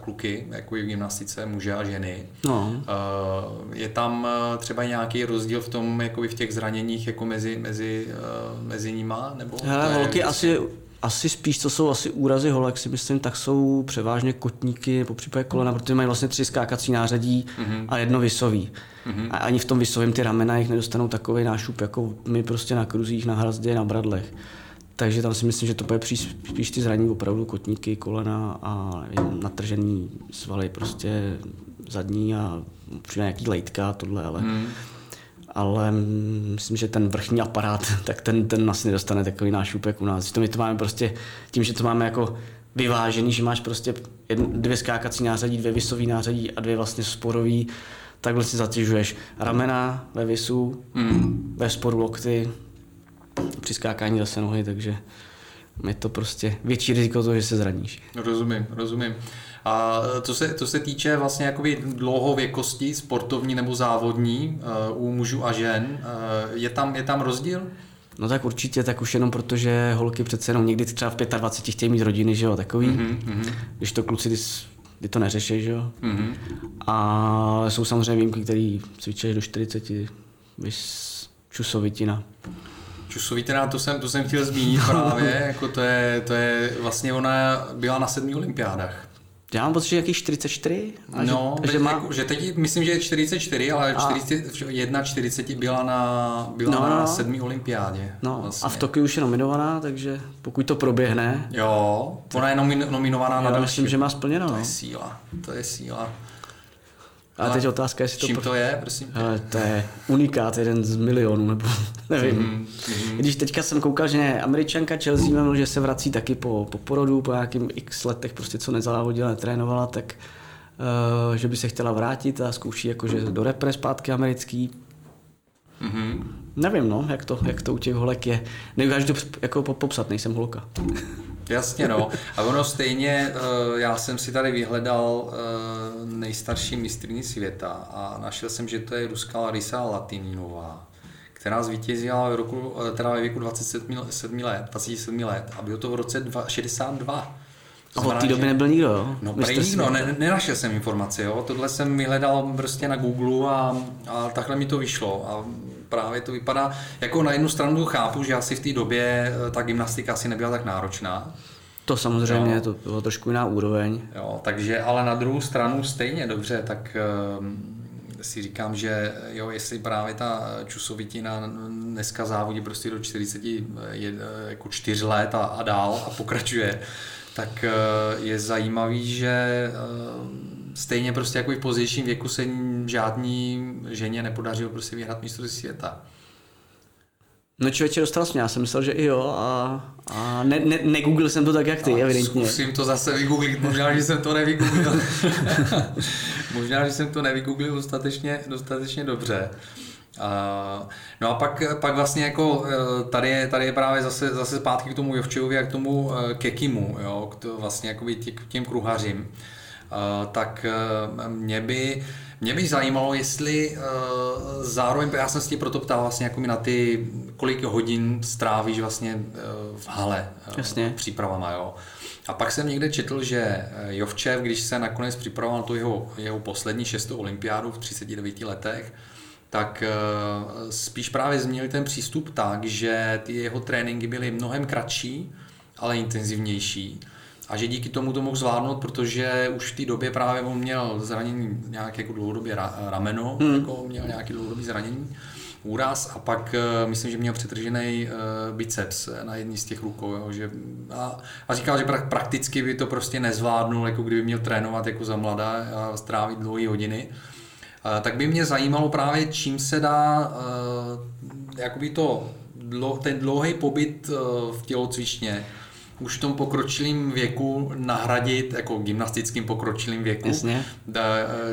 Speaker 1: kluky, jako je v gymnastice, muže a ženy, no. uh, je tam třeba nějaký rozdíl v tom, jako v těch zraněních, jako mezi, mezi, uh, mezi nima? Nebo
Speaker 2: Hele, holky asi asi spíš, co jsou asi úrazy holek, si myslím, tak jsou převážně kotníky, po případě kolena, protože mají vlastně tři skákací nářadí mm-hmm. a jedno vysový. Mm-hmm. A ani v tom vysovém ty ramena jich nedostanou takový nášup, jako my prostě na kruzích, na hrazdě, na bradlech. Takže tam si myslím, že to bude spíš, spíš ty zranění opravdu kotníky, kolena a natržený svaly prostě zadní a přijde nějaký lejtka tohle, ale mm ale myslím, že ten vrchní aparát, [laughs] tak ten, ten asi nedostane takový náš úpek u nás. To my to máme prostě tím, že to máme jako vyvážený, že máš prostě jedno, dvě skákací nářadí, dvě vysový nářadí a dvě vlastně sporový, tak vlastně zatěžuješ ramena ve visu, mm. ve sporu lokty, při skákání zase nohy, takže je to prostě větší riziko toho, že se zraníš.
Speaker 1: Rozumím, rozumím. A co se, co se týče vlastně jakoby dlouhověkosti, sportovní nebo závodní uh, u mužů a žen, uh, je, tam, je tam rozdíl?
Speaker 2: No tak určitě, tak už jenom protože holky přece jenom někdy třeba v 25 chtějí mít rodiny, že jo, takový. Mm-hmm. Když to kluci, ty to neřeší, že jo. Mm-hmm. A jsou samozřejmě výjimky, které cvičí do 40, vys čusovitina.
Speaker 1: Čusovitina, to jsem, to jsem chtěl zmínit právě, jako to je, to je, vlastně ona byla na sedmi olympiádách.
Speaker 2: Já mám pocit, že jaký 44?
Speaker 1: A no, že, že, má... jako, že teď myslím, že je 44, ale a... 41 40 byla na, byla no, na no. sedmý olympiádě.
Speaker 2: No, vlastně. a v Tokiu už je nominovaná, takže pokud to proběhne...
Speaker 1: Jo, ona je nominovaná na
Speaker 2: další. myslím, že má splněno.
Speaker 1: To je no. síla, to je síla.
Speaker 2: A teď otázka, jestli
Speaker 1: to... Čím to je, prosím?
Speaker 2: Ale to je unikát, jeden z milionů, nebo [laughs] nevím. Mm-hmm. Když teďka jsem koukal, že američanka Chelsea měl, že se vrací taky po, po porodu, po nějakým x letech, prostě co nezávodila, netrénovala, tak uh, že by se chtěla vrátit a zkouší jakože do repre zpátky americký. Mm-hmm. Nevím, no, jak to, jak to u těch holek je. Nedokážu to jako popsat, nejsem holka.
Speaker 1: Jasně, no. A ono stejně, eh, já jsem si tady vyhledal eh, nejstarší mistrní světa a našel jsem, že to je ruská Larisa Latininová, která zvítězila v roku, eh, teda ve věku 27 let, 27 let a bylo to v roce 62.
Speaker 2: A od té doby nebyl nikdo, jo?
Speaker 1: No, prej nikdo, ne, nenašel jsem informaci, jo. Tohle jsem vyhledal prostě na Google a, a takhle mi to vyšlo. A právě to vypadá, jako na jednu stranu chápu, že asi v té době eh, ta gymnastika asi nebyla tak náročná.
Speaker 2: To samozřejmě, jo. to bylo trošku jiná úroveň.
Speaker 1: Jo, takže ale na druhou stranu stejně dobře, tak um, si říkám, že jo, jestli právě ta čusovitina dneska závodí prostě do 40, je, jako 4 let a, a dál a pokračuje, tak eh, je zajímavý, že eh, stejně prostě jako i v pozdějším věku se žádný ženě nepodařilo prostě vyhrát mistrovství světa.
Speaker 2: No člověče, dostal jsem, já jsem myslel, že i jo a, a ne, ne, negooglil jsem to tak, jak ty, a evidentně.
Speaker 1: Zkusím to zase vygooglit, možná, že jsem to nevygooglil. [laughs] možná, že jsem to nevygooglil dostatečně, dostatečně dobře. Uh, no a pak, pak vlastně jako eh, tady je, tady je právě zase, zase zpátky k tomu Jovčevovi a k tomu uh, Kekimu, jo, k to vlastně jakoby tě, k těm kruhařím. Uh, tak uh, mě by, mě by zajímalo, jestli uh, zároveň, já jsem se tě proto ptal vlastně jako mi na ty, kolik hodin strávíš vlastně v hale
Speaker 2: Jasně.
Speaker 1: přípravama, jo. A pak jsem někde četl, že Jovčev, když se nakonec připravoval na tu jeho, jeho poslední šestou olympiádu v 39 letech, tak spíš právě změnil ten přístup tak, že ty jeho tréninky byly mnohem kratší, ale intenzivnější a že díky tomu to mohl zvládnout, protože už v té době právě on měl zranění nějaké jako dlouhodobě rameno, hmm. jako měl nějaký dlouhodobý zranění, úraz a pak uh, myslím, že měl přetržený uh, biceps na jedný z těch rukou, jo, že, a, a říkal, že prakticky by to prostě nezvládnul, jako kdyby měl trénovat jako za mladá a strávit dlouhé hodiny. Uh, tak by mě zajímalo právě, čím se dá uh, jakoby to, ten dlouhý pobyt v tělocvičně už v tom pokročilém věku nahradit, jako gymnastickým pokročilým věku,
Speaker 2: Jasně.
Speaker 1: Da,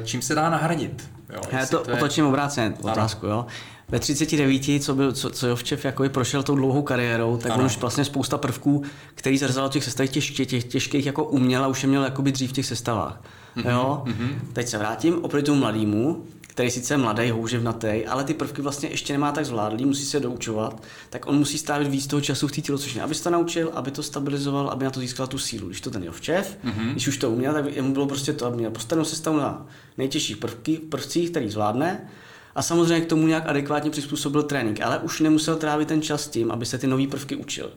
Speaker 1: čím se dá nahradit?
Speaker 2: Jo, Já to, to je... otočím obráceně otázku. Jo. Ve 39, co, byl, co, co Jovčev jako prošel tou dlouhou kariérou, tak ano. on už vlastně spousta prvků, který zrzal těch sestavách těžkých, těch, těžkých jako uměl a už je měl jakoby dřív v těch sestavách. Mm-hmm. Jo? Mm-hmm. Teď se vrátím oproti tomu mladému, který sice je mladý, houževnatý, ale ty prvky vlastně ještě nemá tak zvládlý, musí se doučovat, tak on musí strávit víc toho času v té tělocvičně, aby se to naučil, aby to stabilizoval, aby na to získal tu sílu. Když to ten Jovčev, mm-hmm. když už to uměl, tak mu bylo prostě to, aby měl postavenou sestavu na nejtěžších prvky, prvcích, který zvládne, a samozřejmě k tomu nějak adekvátně přizpůsobil trénink, ale už nemusel trávit ten čas tím, aby se ty nové prvky učil.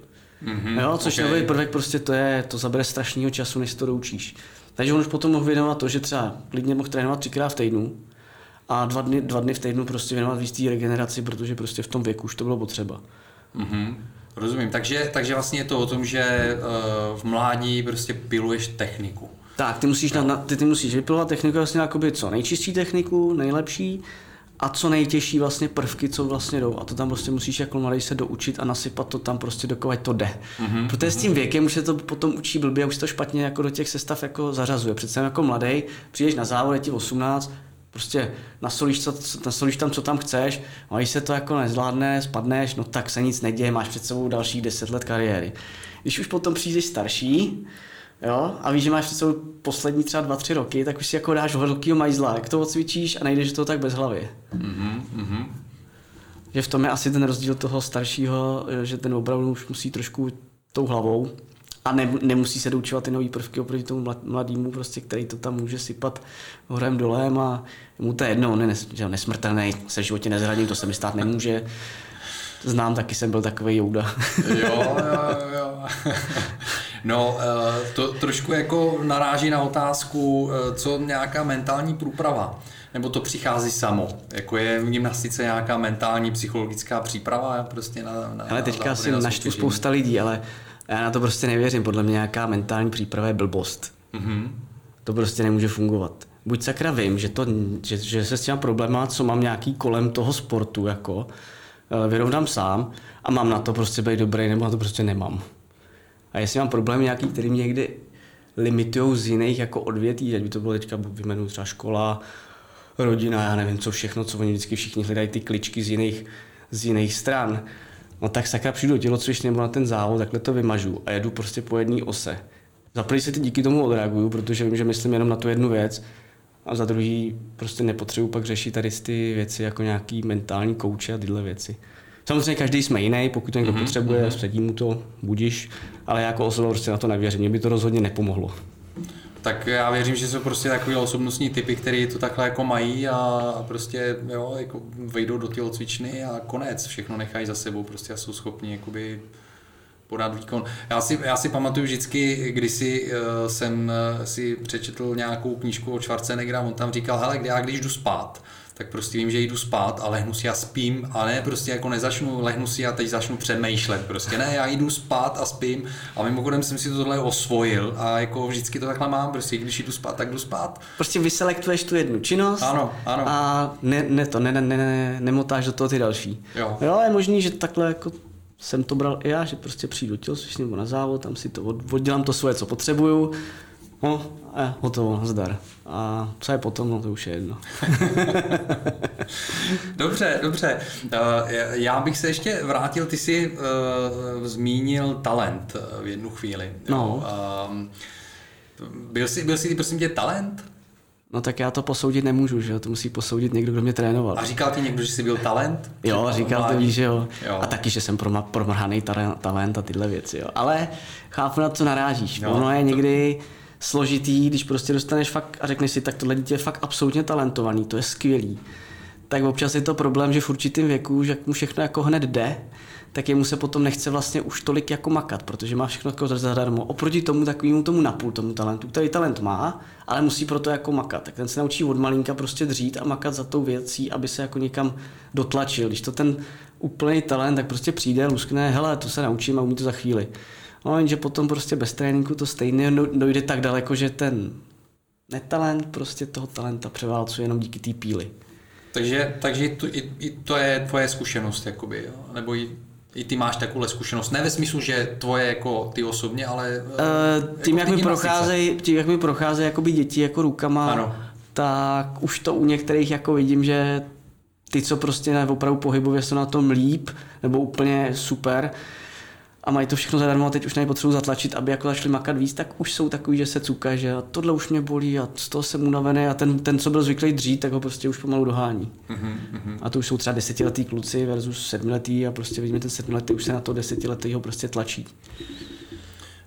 Speaker 2: Mm-hmm, jo, což okay. nový prvek prostě to je, to zabere strašného času, než to doučíš. Takže on už potom mohl věnovat to, že třeba klidně mohl trénovat třikrát v týdnu, a dva dny, dva dny v týdnu prostě věnovat víc té regeneraci, protože prostě v tom věku už to bylo potřeba.
Speaker 1: Mm-hmm. Rozumím, takže, takže vlastně je to o tom, že uh, v mládí prostě piluješ techniku.
Speaker 2: Tak, ty musíš, no. na, ty, ty musíš vypilovat techniku vlastně jakoby co nejčistší techniku, nejlepší a co nejtěžší vlastně prvky, co vlastně jdou. A to tam prostě musíš jako mladý se doučit a nasypat to tam prostě dokovat to jde. Mm-hmm. Protože s tím věkem už se to potom učí blbě a už to špatně jako do těch sestav jako zařazuje. Přece jako mladý, přijdeš na závod, je ti 18, prostě nasolíš, co, nasolíš tam, co tam chceš, a když se to jako nezvládne, spadneš, no tak se nic neděje, máš před sebou dalších deset let kariéry. Když už potom přijdeš starší, jo, a víš, že máš před sebou poslední třeba dva, tři roky, tak už si jako dáš velkýho majzla, jak to odcvičíš a nejdeš to tak bez hlavy. Mm-hmm. Že v tom je asi ten rozdíl toho staršího, že ten opravdu už musí trošku tou hlavou a ne, nemusí se doučovat ty nové prvky oproti tomu mladému, prostě, který to tam může sypat horem dolem a mu to je jedno, on je nes, že nesmrtelný, se v životě nezradím, to se mi stát nemůže. Znám, taky jsem byl takový jouda. [laughs]
Speaker 1: jo, jo, jo. No, eh, to trošku jako naráží na otázku, eh, co nějaká mentální průprava nebo to přichází samo? Jako je v gymnastice nějaká mentální, psychologická příprava prostě na, na
Speaker 2: Ale teďka si naštvu spousta lidí, ale já na to prostě nevěřím. Podle mě nějaká mentální příprava je blbost. Mm-hmm. To prostě nemůže fungovat. Buď sakra vím, že, to, že, že se s těma probléma, co mám nějaký kolem toho sportu, jako eh, vyrovnám sám a mám na to prostě být dobrý, nebo na to prostě nemám. A jestli mám problém nějaký, který mě někdy limitují z jiných jako odvětví, ať by to bylo teďka vyjmenuji třeba škola, rodina, já nevím co všechno, co oni vždycky všichni hledají ty kličky z jiných, z jiných stran, no tak sakra přijdu do tělocvičny nebo na ten závod, takhle to vymažu a jedu prostě po jedné ose. Za prvý se ty díky tomu odreaguju, protože vím, že myslím jenom na tu jednu věc a za druhý prostě nepotřebuji pak řešit tady ty věci jako nějaký mentální kouče a tyhle věci. Samozřejmě každý jsme jiný, pokud to někdo mm-hmm. potřebuje, mm-hmm. mu to, budíš, ale jako osoba prostě na to nevěřím, mě by to rozhodně nepomohlo
Speaker 1: tak já věřím, že jsou prostě takové osobnostní typy, které to takhle jako mají a prostě jo, jako vejdou do tělocvičny a konec, všechno nechají za sebou prostě a jsou schopni jakoby podat výkon. Já si, já si pamatuju vždycky, když si, uh, jsem uh, si přečetl nějakou knížku o Schwarzeneggera, on tam říkal, hele, já když jdu spát, tak prostě vím, že jdu spát a lehnu si a spím a ne prostě jako nezačnu, lehnu si a teď začnu přemýšlet. Prostě ne, já jdu spát a spím a mimochodem jsem si to tohle osvojil a jako vždycky to takhle mám, prostě když jdu spát, tak jdu spát.
Speaker 2: Prostě vyselektuješ tu jednu činnost
Speaker 1: ano, ano.
Speaker 2: a ne, ne to, ne, ne, ne, ne, nemotáš do toho ty další.
Speaker 1: Jo.
Speaker 2: jo je možný, že takhle jako jsem to bral i já, že prostě přijdu tělocvičně nebo na závod, tam si to od, oddělám to svoje, co potřebuju, no a hotovo, zdar. A co je potom, no to už je jedno. [laughs]
Speaker 1: dobře, dobře. Eh, já bych se ještě vrátil, ty jsi uh, zmínil talent v jednu chvíli.
Speaker 2: No.
Speaker 1: Byl jsi, byl jsi prosím tě, talent?
Speaker 2: No tak já to posoudit nemůžu, že jo, to musí posoudit někdo, kdo mě trénoval.
Speaker 1: A říkal ti někdo, že jsi byl talent?
Speaker 2: Jo, říkal to víš, že jo. jo. A taky, že jsem promrhaný talent a tyhle věci, jo. Ale chápu, na co narážíš. Jo, ono je někdy složitý, když prostě dostaneš fakt a řekneš si, tak tohle dítě je fakt absolutně talentovaný, to je skvělý. Tak občas je to problém, že v určitém věku, že mu všechno jako hned jde, tak jemu se potom nechce vlastně už tolik jako makat, protože má všechno jako zadarmo. Oproti tomu takovému tomu napůl tomu talentu, který talent má, ale musí proto jako makat. Tak ten se naučí od malinka prostě dřít a makat za tou věcí, aby se jako někam dotlačil. Když to ten úplný talent, tak prostě přijde, luskne, hele, to se naučím a umí to za chvíli. No, jenže potom prostě bez tréninku to stejně dojde tak daleko, že ten netalent prostě toho talenta převálcuje jenom díky té píly.
Speaker 1: Takže, takže to, i, i to je tvoje zkušenost, jakoby, jo? nebo i i ty máš takovou zkušenost. Ne ve smyslu, že tvoje jako ty osobně, ale
Speaker 2: uh, tím, jako jak mi procházejí, tím, jak mi procházejí jakoby děti jako rukama, ano. tak už to u některých jako vidím, že ty, co prostě opravdu pohybově jsou na tom líp, nebo úplně super, a mají to všechno zadarmo a teď už nepotřebuji zatlačit, aby jako začali makat víc, tak už jsou takový, že se cuka, že a tohle už mě bolí a z toho jsem unavený a ten, ten co byl zvyklý dřít, tak ho prostě už pomalu dohání. Mm-hmm. A to už jsou třeba desetiletí kluci versus sedmiletý a prostě vidíme ten sedmiletý už se na to desetiletý ho prostě tlačí.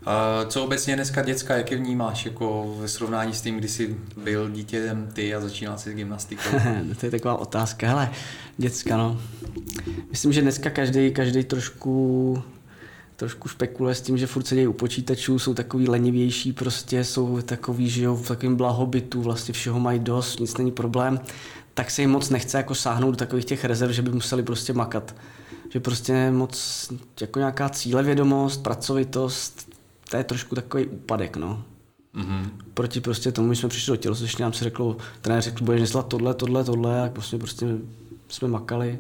Speaker 1: A co obecně dneska děcka, jak je vnímáš jako ve srovnání s tím, kdy jsi byl dítětem ty a začínal si s gymnastikou? [laughs]
Speaker 2: to je taková otázka. Hele, děcka, no. Myslím, že dneska každý, každý trošku trošku spekuluje s tím, že furt sedějí u počítačů, jsou takový lenivější, prostě jsou takový, žijou v takovém blahobytu, vlastně všeho mají dost, nic není problém, tak se jim moc nechce jako sáhnout do takových těch rezerv, že by museli prostě makat. Že prostě moc jako nějaká cílevědomost, pracovitost, to je trošku takový úpadek, no. Mm-hmm. Proti prostě tomu, my jsme přišli do tělocvičny, nám se řeklo, trenér řekl, budeš neslat tohle, tohle, tohle, a prostě, prostě jsme makali,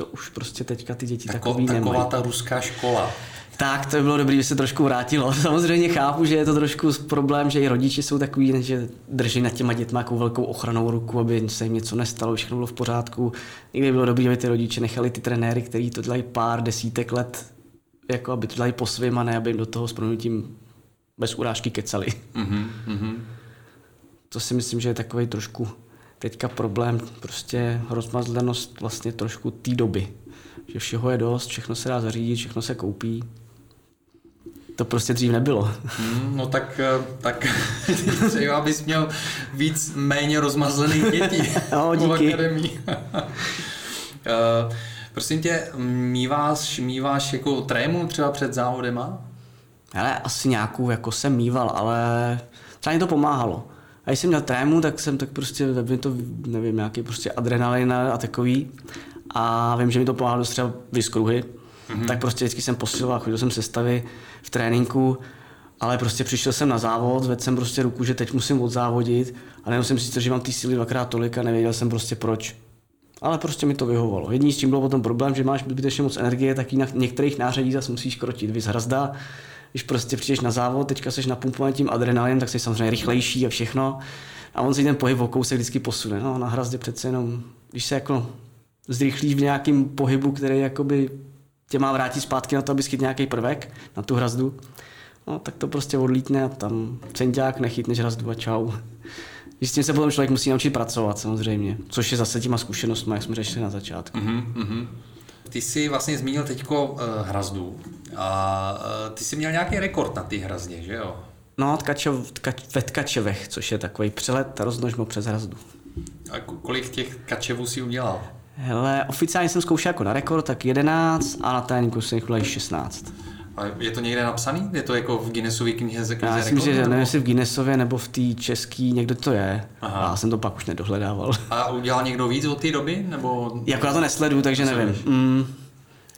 Speaker 2: to už prostě teďka ty děti Tako, takový
Speaker 1: taková
Speaker 2: nemají.
Speaker 1: ta ruská škola.
Speaker 2: Tak, to by bylo dobré, že se trošku vrátilo. [laughs] Samozřejmě chápu, že je to trošku problém, že i rodiče jsou takový, že drží nad těma dětma jako velkou ochranou ruku, aby se jim něco nestalo, všechno bylo v pořádku. Někdy bylo dobré, aby ty rodiče nechali ty trenéry, kteří to dělají pár desítek let, jako aby to dělají po svým a ne, aby jim do toho s tím bez urážky kecali. Mm-hmm. To si myslím, že je takový trošku teďka problém, prostě rozmazlenost vlastně trošku té doby. Že všeho je dost, všechno se dá zařídit, všechno se koupí. To prostě dřív nebylo.
Speaker 1: Hmm, no tak, eh, tak [laughs] třeba abys měl víc méně rozmazlených dětí [laughs]
Speaker 2: no, díky.
Speaker 1: uh, [laughs] prosím tě, míváš, míváš jako trému třeba před závodema?
Speaker 2: Ale asi nějakou jako jsem mýval, ale třeba mi to pomáhalo. A když jsem měl trému, tak jsem tak prostě, mi to, nevím, nějaký prostě adrenalin a takový. A vím, že mi to pomáhalo třeba vyskruhy. Mm-hmm. Tak prostě vždycky jsem posiloval, chodil jsem sestavy v tréninku, ale prostě přišel jsem na závod, zvedl jsem prostě ruku, že teď musím odzávodit a jsem si že mám ty síly dvakrát tolik a nevěděl jsem prostě proč. Ale prostě mi to vyhovovalo. Jediný s tím byl potom problém, že máš zbytečně moc energie, tak na některých nářadí zase musíš krotit. Vy hrazda, když prostě přijdeš na závod, teďka jsi napumpovaný tím adrenalinem, tak jsi samozřejmě rychlejší a všechno. A on si ten pohyb o kousek vždycky posune. No, na hrazdě přece jenom, když se jako zrychlíš v nějakém pohybu, který jakoby tě má vrátit zpátky na to, aby schyt nějaký prvek na tu hrazdu, no, tak to prostě odlítne a tam centák nechytneš hrazdu a čau. S tím se potom člověk musí naučit pracovat samozřejmě, což je zase těma zkušenostmi, jak jsme řešili na začátku. Mm-hmm.
Speaker 1: Ty jsi vlastně zmínil teďko uh, hrazdu a uh, ty jsi měl nějaký rekord na ty hrazdě, že jo?
Speaker 2: No, tkačev, tkač, ve Tkačevech, což je takový přelet roznožmo přes hrazdu.
Speaker 1: A kolik těch kačevů si udělal?
Speaker 2: Hele, oficiálně jsem zkoušel jako na rekord, tak 11 a na tréninku jsem jich 16.
Speaker 1: A je to někde napsaný? Je to jako v Guinnessově knize?
Speaker 2: Já myslím, že nevím, jestli v Guinnessově nebo v té české, někde to je. Aha. Já jsem to pak už nedohledával.
Speaker 1: A udělal někdo víc od té doby? Nebo...
Speaker 2: Jako já to nesledu, takže nevím. Mm,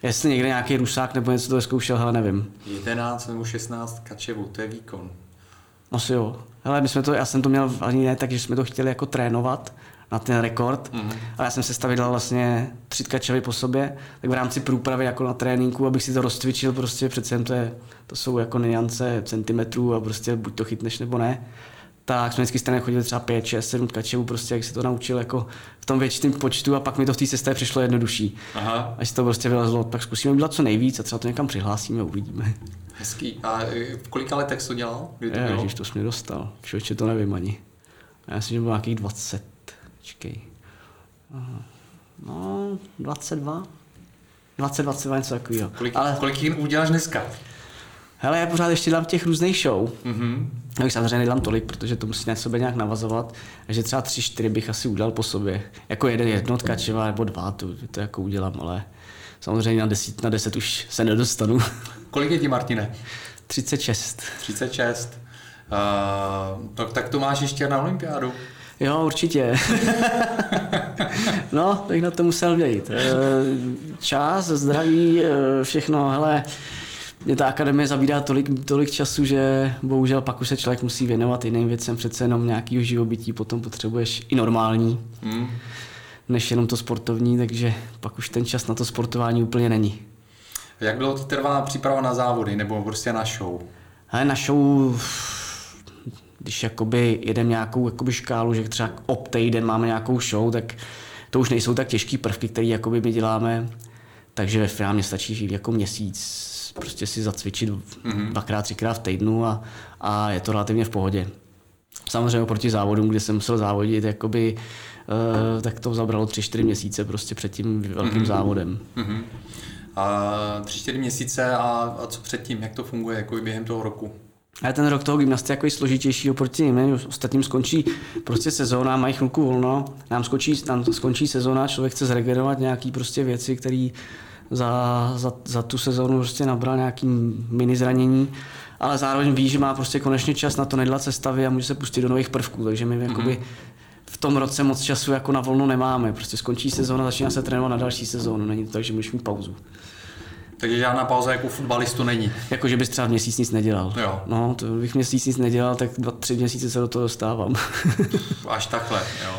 Speaker 2: jestli někde nějaký rusák nebo něco to zkoušel, ale nevím.
Speaker 1: 11 nebo 16 kačevů, to je výkon.
Speaker 2: Asi jo. Hele, my jsme to, já jsem to měl ani ne, takže jsme to chtěli jako trénovat na ten rekord, mm-hmm. ale já jsem se stavil vlastně tři tkačevy po sobě, tak v rámci průpravy jako na tréninku, abych si to rozcvičil, prostě přece to, je, to jsou jako niance centimetrů a prostě buď to chytneš nebo ne. Tak jsme vždycky stejně chodili třeba 5, 6, 7 tkačevů, prostě jak si to naučil jako v tom větším počtu a pak mi to v té sestavě přišlo jednodušší. Aha. Až to prostě vylezlo, tak zkusíme udělat co nejvíc a třeba to někam přihlásíme, uvidíme.
Speaker 1: Hezký. A e, v kolika letech to dělal?
Speaker 2: Kdy to je, Ježiš, to jsi mě dostal. Člověče, to nevím ani. Já si že bylo nějakých 20. Čekej. No, 22. 20, 22, něco takového.
Speaker 1: Kolik, Ale... kolik jim uděláš dneska?
Speaker 2: Hele, já pořád ještě dělám těch různých show. Mm-hmm. Já bych samozřejmě nedělám tolik, protože to musí na sebe nějak navazovat. Takže třeba tři, čtyři bych asi udělal po sobě. Jako jeden jednotka třeba nebo dva, to, to jako udělám, ale samozřejmě na deset, na deset už se nedostanu. [laughs]
Speaker 1: Kolik je ti, Martine?
Speaker 2: 36.
Speaker 1: 36. Uh, tak, tak to máš ještě na olympiádu.
Speaker 2: Jo, určitě. [laughs] no, bych na to musel vědět. Eh, čas, zdraví, eh, všechno, hele, mě ta akademie zabírá tolik, tolik času, že bohužel pak už se člověk musí věnovat jiným věcem, přece jenom nějakého živobytí, potom potřebuješ i normální, hmm. než jenom to sportovní, takže pak už ten čas na to sportování úplně není.
Speaker 1: Jak dlouho ti trvá příprava na závody nebo prostě na show?
Speaker 2: Ale na show když jakoby jedeme nějakou jakoby škálu, že třeba ob týden máme nějakou show, tak to už nejsou tak těžký prvky, které jakoby my děláme, takže ve finále mě stačí jako měsíc prostě si zacvičit mm-hmm. dvakrát, třikrát v týdnu a, a je to relativně v pohodě. Samozřejmě proti závodům, kde jsem musel závodit, jakoby, uh, tak to zabralo tři, čtyři měsíce prostě před tím velkým mm-hmm. závodem. Mm-hmm.
Speaker 1: A tři, čtyři měsíce a, a co předtím, jak to funguje jako během toho roku?
Speaker 2: Ale ten rok toho gymnasty je jako složitější oproti jiným. Ostatním skončí prostě sezóna, mají chvilku volno, nám skončí, nám skončí sezóna, člověk chce zregenerovat nějaké prostě věci, které za, za, za, tu sezónu prostě nabral nějaký mini zranění, ale zároveň ví, že má prostě konečně čas na to nedělat sestavy a může se pustit do nových prvků, takže my mm-hmm. jakoby v tom roce moc času jako na volno nemáme. Prostě skončí sezóna, začíná se trénovat na další sezónu, není to tak, že můžeš mít pauzu.
Speaker 1: Takže žádná pauza jako fotbalistu není.
Speaker 2: Jako, že bys třeba měsíc nic nedělal.
Speaker 1: Jo.
Speaker 2: No, to bych měsíc nic nedělal, tak dva, tři měsíce se do toho dostávám.
Speaker 1: Až takhle, jo.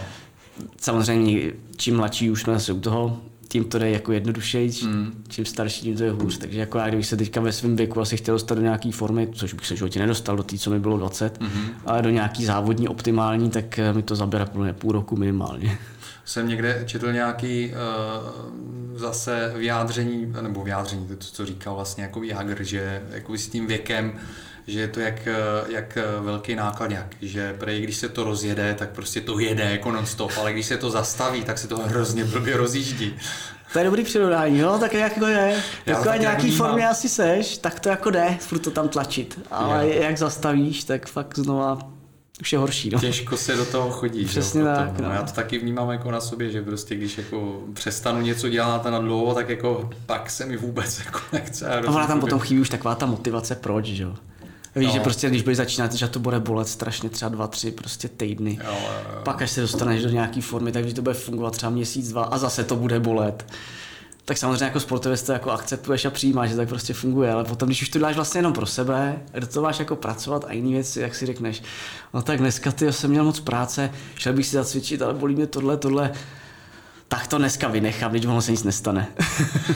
Speaker 2: Samozřejmě, čím mladší už jsme zase u toho, tím to jde jako jednodušeji, mm. čím starší, tím to je hůř. Takže jako já, kdybych se teďka ve svém věku asi chtěl dostat do nějaké formy, což bych se životě nedostal do té, co mi bylo 20, mm-hmm. ale do nějaký závodní optimální, tak eh, mi to zabere půl roku minimálně. [laughs]
Speaker 1: Jsem někde četl nějaký uh, zase vyjádření, nebo vyjádření, to, co říkal vlastně jako Jagr, že jako s tím věkem že je to jak, jak velký nákladňák, že prej, když se to rozjede, tak prostě to jede jako non-stop, ale když se to zastaví, tak se to hrozně blbě rozjíždí.
Speaker 2: To je dobrý přirovnání, jo, tak jako je. Jako a nějaký formě asi seš, tak to jako jde, furt to tam tlačit. Ale je. jak zastavíš, tak fakt znova už je horší. No.
Speaker 1: Těžko se do toho chodí.
Speaker 2: Přesně
Speaker 1: jo,
Speaker 2: tak.
Speaker 1: No. Já to taky vnímám jako na sobě, že prostě když jako přestanu něco dělat na dlouho, tak jako pak se mi vůbec [laughs] jako nechce.
Speaker 2: A ona tam potom chybí už taková ta motivace proč, že jo. Víš, no. že prostě když budeš začínat, že to bude bolet strašně třeba dva, tři prostě týdny. Jo, jo, jo. Pak až se dostaneš do nějaké formy, takže to bude fungovat třeba měsíc, dva a zase to bude bolet. Tak samozřejmě jako sportovec to jako akceptuješ a přijímáš, že tak prostě funguje, ale potom, když už to děláš vlastně jenom pro sebe, do toho máš jako pracovat a jiné věci, jak si řekneš, no tak dneska ty jsem měl moc práce, šel bych si zacvičit, ale bolí mě tohle, tohle, tak to dneska vynechám, když ono se nic nestane.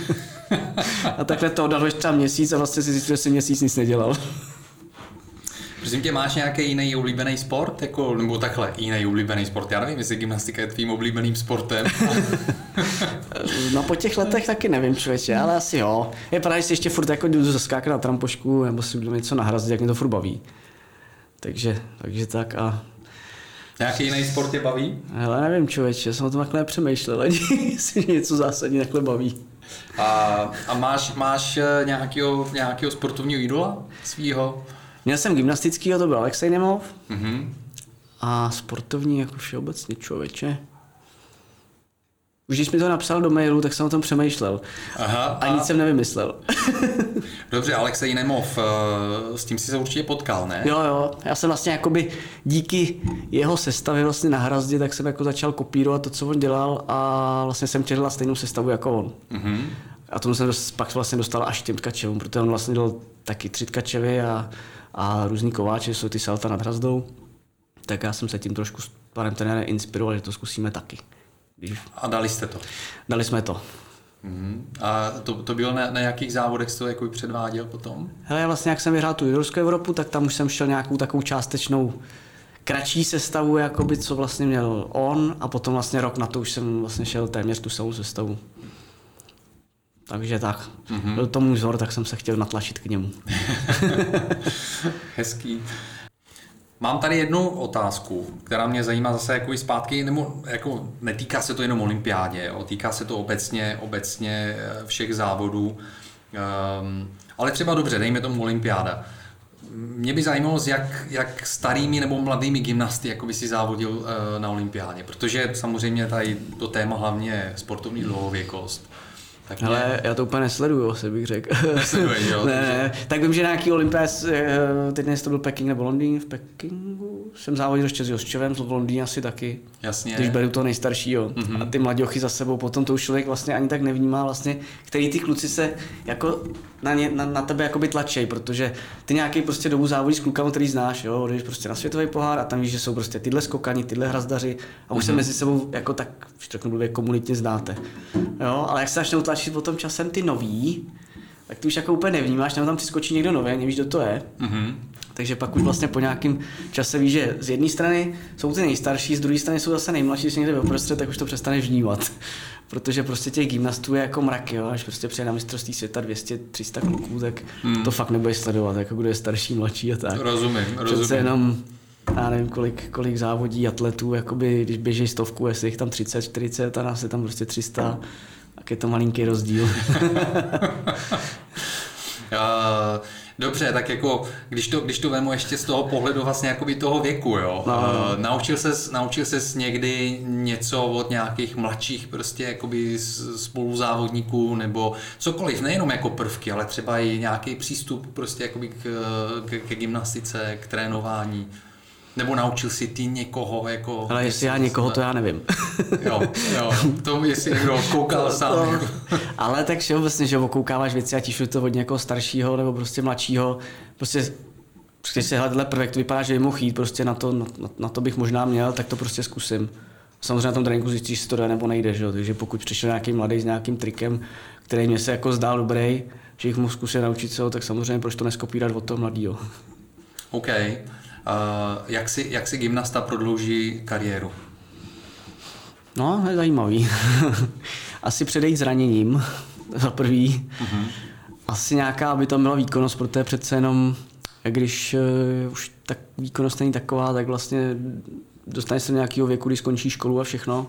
Speaker 2: [laughs] a takhle to odhaluješ třeba měsíc a vlastně si zjistíš, že jsi měsíc nic nedělal.
Speaker 1: Prosím tě, máš nějaký jiný oblíbený sport? Jako, nebo takhle, jiný oblíbený sport? Já nevím, jestli gymnastika je tvým oblíbeným sportem. [laughs]
Speaker 2: no po těch letech taky nevím, člověče, ale asi jo. Je pravda, že si ještě furt jako jdu zaskákat na trampošku, nebo si budu něco nahrazit, jak mě to furt baví. Takže, takže tak a
Speaker 1: Nějaký jiný sport tě baví?
Speaker 2: Hele, nevím, člověče, jsem o tom takhle nepřemýšlel, [laughs] ani jestli něco zásadně takhle baví.
Speaker 1: A, a máš, máš eh, nějakého, nějakého sportovního idola svýho?
Speaker 2: Měl jsem gymnastický, to byl Alexej Nemov. Mm-hmm. A sportovní jako všeobecně člověče. Už když mi to napsal do mailu, tak jsem o tom přemýšlel. Aha, a, a nic jsem nevymyslel. [laughs]
Speaker 1: Dobře, Alexej Nemov, eh, s tím si se určitě potkal, ne?
Speaker 2: Jo, jo. Já jsem vlastně jakoby díky jeho sestavě vlastně na hrazdě, tak jsem jako začal kopírovat to, co on dělal a vlastně jsem chtěl stejnou sestavu jako on. Mm-hmm. A tomu jsem pak vlastně dostal až těm tkačevům, protože on vlastně dělal taky tři tkačevy a, a různý kováče, jsou ty salta nad hrazdou. Tak já jsem se tím trošku s panem trenérem inspiroval, že to zkusíme taky.
Speaker 1: Když... A dali jste to?
Speaker 2: Dali jsme to.
Speaker 1: Mm-hmm. A to, to bylo na, na jakých závodech jste to jako předváděl potom?
Speaker 2: Hele, vlastně jak jsem vyhrál tu Judorskou Evropu, tak tam už jsem šel nějakou takovou částečnou kratší sestavu, jakoby, co vlastně měl on a potom vlastně rok na to už jsem vlastně šel téměř tu samou sestavu. Takže tak. Mm-hmm. Byl to můj vzor, tak jsem se chtěl natlačit k němu. [laughs]
Speaker 1: Hezký. Mám tady jednu otázku, která mě zajímá zase jako i zpátky, nebo jako netýká se to jenom olympiádě, jo, týká se to obecně, obecně eh, všech závodů, um, ale třeba dobře, dejme tomu olympiáda. Mě by zajímalo, jak, jak starými nebo mladými gymnasty jako by si závodil uh, na olympiádě, protože samozřejmě tady to téma hlavně sportovní dlouhověkost.
Speaker 2: Tak mě... Ale já to úplně nesleduju, asi bych řekl. [laughs] jo? [laughs] ne, ne, tak vím, že nějaký olympiád, eh, teď dnes to byl Peking nebo Londýn, v Pekingu jsem závodil ještě s Josčevem, v Londýně asi taky.
Speaker 1: Jasně.
Speaker 2: Když beru to nejstaršího. Mm-hmm. A ty mladěchy za sebou, potom to už člověk vlastně ani tak nevnímá vlastně, který ty kluci se jako na, ně, na, na tebe jakoby tlačej, protože ty nějaký prostě dobu závodí s klukama, který znáš, jo, jdeš prostě na světový pohár a tam víš, že jsou prostě tyhle skokani, tyhle hrazdaři a už mm-hmm. se mhm. mezi sebou jako tak, řeknu, komunitně znáte. Jo, ale jak se začnou tlačit potom časem ty nový, tak ty už jako úplně nevnímáš, nebo tam přiskočí někdo nový, nevíš, kdo to je. Mm-hmm. Takže pak už vlastně po nějakém čase víš, že z jedné strany jsou ty nejstarší, z druhé strany jsou zase nejmladší, když někde uprostřed, tak už to přestane vnímat. [laughs] Protože prostě těch gymnastů je jako mrak, jo, až prostě přijde na mistrovství světa 200-300 kluků, tak hmm. to fakt nebudeš sledovat, jako kdo je starší, mladší a tak.
Speaker 1: Rozumím, rozumím.
Speaker 2: Přece jenom já nevím, kolik, kolik závodí atletů, jakoby, když běží stovku, jestli jich tam 30, 40 a nás je tam prostě 300, tak je to malinký rozdíl. [laughs]
Speaker 1: Dobře, tak jako, když to, když to vemu ještě z toho pohledu vlastně jakoby toho věku, jo. No. Uh, naučil ses, naučil ses někdy něco od nějakých mladších prostě jakoby spoluzávodníků nebo cokoliv, nejenom jako prvky, ale třeba i nějaký přístup prostě jakoby k, k, k gymnastice, k trénování. Nebo naučil si ty někoho jako...
Speaker 2: Ale jestli já někoho, to já nevím.
Speaker 1: jo, jo, [laughs] to jestli někdo koukal sám. To, jako.
Speaker 2: ale tak vlastně, že okoukáváš věci a tíš to od někoho staršího nebo prostě mladšího. Prostě když se hledle prvek, to vypadá, že by mohl jít, prostě na to, na, na, to bych možná měl, tak to prostě zkusím. Samozřejmě na tom tréninku zjistíš, jestli to jde nebo nejde, že? takže pokud přišel nějaký mladý s nějakým trikem, který mě se jako zdál dobrý, že jich mohl zkusit naučit se, tak samozřejmě proč to neskopírat od toho mladého.
Speaker 1: OK. Uh, jak, si, jak si gymnasta prodlouží kariéru?
Speaker 2: No, je zajímavý. [laughs] Asi předejít zraněním, [laughs] za prvý. Uh-huh. Asi nějaká, aby tam byla výkonnost, protože přece jenom, když uh, už tak výkonnost není taková, tak vlastně dostaneš se do nějakého věku, kdy skončí školu a všechno,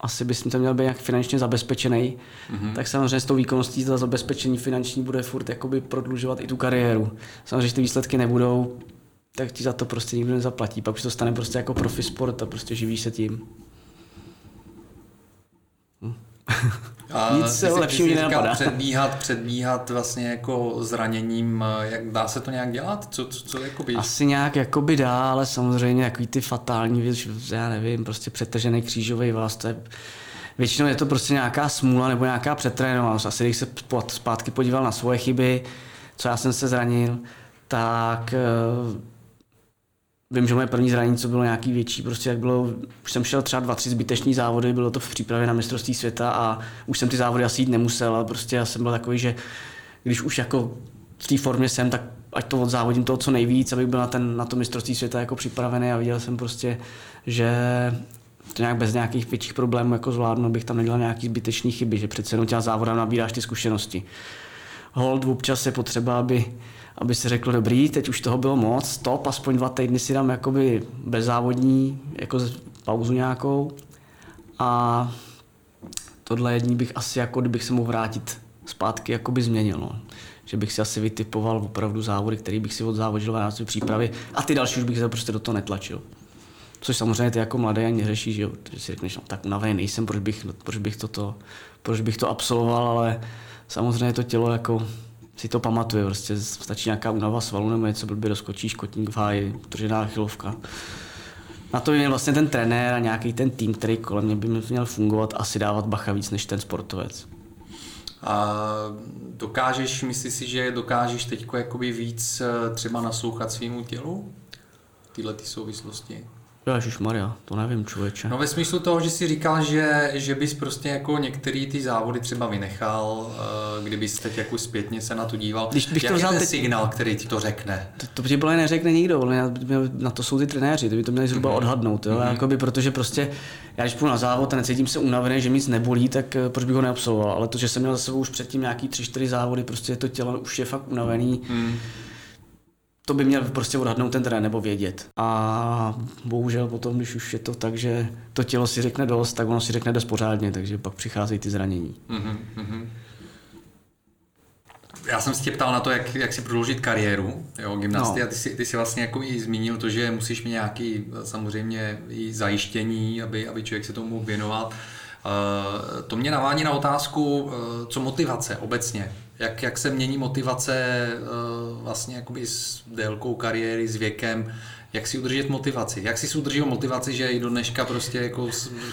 Speaker 2: asi bys tam měl být nějak finančně zabezpečený, mm-hmm. tak samozřejmě s tou výkonností za zabezpečení finanční bude furt jakoby prodlužovat i tu kariéru. Samozřejmě, že ty výsledky nebudou, tak ti za to prostě nikdo nezaplatí. Pak už to stane prostě jako profi sport a prostě živíš se tím. Hm. [laughs]
Speaker 1: A Nic se lepšího nenapadá. Předbíhat, předbíhat vlastně jako zraněním, jak dá se to nějak dělat? Co, co, co jakoby?
Speaker 2: Asi nějak jakoby dá, ale samozřejmě takový ty fatální věci, já nevím, prostě přetržený křížový vás, to je, většinou je to prostě nějaká smůla nebo nějaká přetrénovanost. Asi když se zpátky podíval na svoje chyby, co já jsem se zranil, tak eh, Vím, že moje první zranění, co bylo nějaký větší, prostě jak bylo, už jsem šel třeba dva, tři zbytečný závody, bylo to v přípravě na mistrovství světa a už jsem ty závody asi jít nemusel, ale prostě já jsem byl takový, že když už jako v té formě jsem, tak ať to odzávodím toho co nejvíc, abych byl na, ten, na to mistrovství světa jako připravený a viděl jsem prostě, že to nějak bez nějakých větších problémů jako zvládnu, abych tam nedělal nějaký zbytečný chyby, že přece jenom těla závodem nabíráš ty zkušenosti. Hold občas je potřeba, aby aby se řekl, dobrý, teď už toho bylo moc, stop, aspoň dva týdny si dám jakoby bezávodní, jako pauzu nějakou. A tohle jední bych asi, jako kdybych se mohl vrátit zpátky, jakoby změnil. No. Že bych si asi vytipoval opravdu závody, který bych si odzávodil v rámci přípravy a ty další už bych se prostě do toho netlačil. Což samozřejmě ty jako mladý ani neřešíš, že? Že si řekneš, no tak unavený nejsem, proč bych, proč bych, toto, proč bych to absolvoval, ale samozřejmě to tělo jako si to pamatuje, prostě stačí nějaká únava svalu nebo něco blbě doskočíš, kotník v háji, utržená chylovka. Na to by měl vlastně ten trenér a nějaký ten tým, který kolem mě by měl fungovat, asi dávat bacha víc než ten sportovec.
Speaker 1: A dokážeš, myslíš si, že dokážeš teď jakoby víc eh, třeba naslouchat svýmu tělu? Tyhle ty souvislosti?
Speaker 2: Ježiš Maria, to nevím, člověče.
Speaker 1: No ve smyslu toho, že jsi říkal, že, že bys prostě jako některý ty závody třeba vynechal, eh, kdybys teď jako zpětně se na to díval. Když bych Jak to vzal ten teď... signál, který ti to řekne?
Speaker 2: To, to by neřekne nikdo, ale na to jsou ty trenéři, to by to měli zhruba mm-hmm. odhadnout, jo? Mm-hmm. Jakoby, protože prostě já když půjdu na závod a necítím se unavený, že nic nebolí, tak eh, proč bych ho neabsolvoval, ale to, že jsem měl za sebou už předtím nějaký tři, čtyři závody, prostě to tělo už je fakt unavený, mm to by měl prostě odhadnout ten trenér nebo vědět. A bohužel potom, když už je to tak, že to tělo si řekne dost, tak ono si řekne dost pořádně, takže pak přicházejí ty zranění. Mm-hmm.
Speaker 1: Já jsem se tě ptal na to, jak, jak si prodloužit kariéru jo, gymnasty no. a ty si, ty si vlastně jako i zmínil to, že musíš mít nějaký samozřejmě i zajištění, aby, aby člověk se tomu mohl věnovat. Uh, to mě navádí na otázku, uh, co motivace obecně jak, jak se mění motivace uh, vlastně jakoby s délkou kariéry, s věkem, jak si udržet motivaci? Jak si udržel motivaci, že i do dneška prostě jako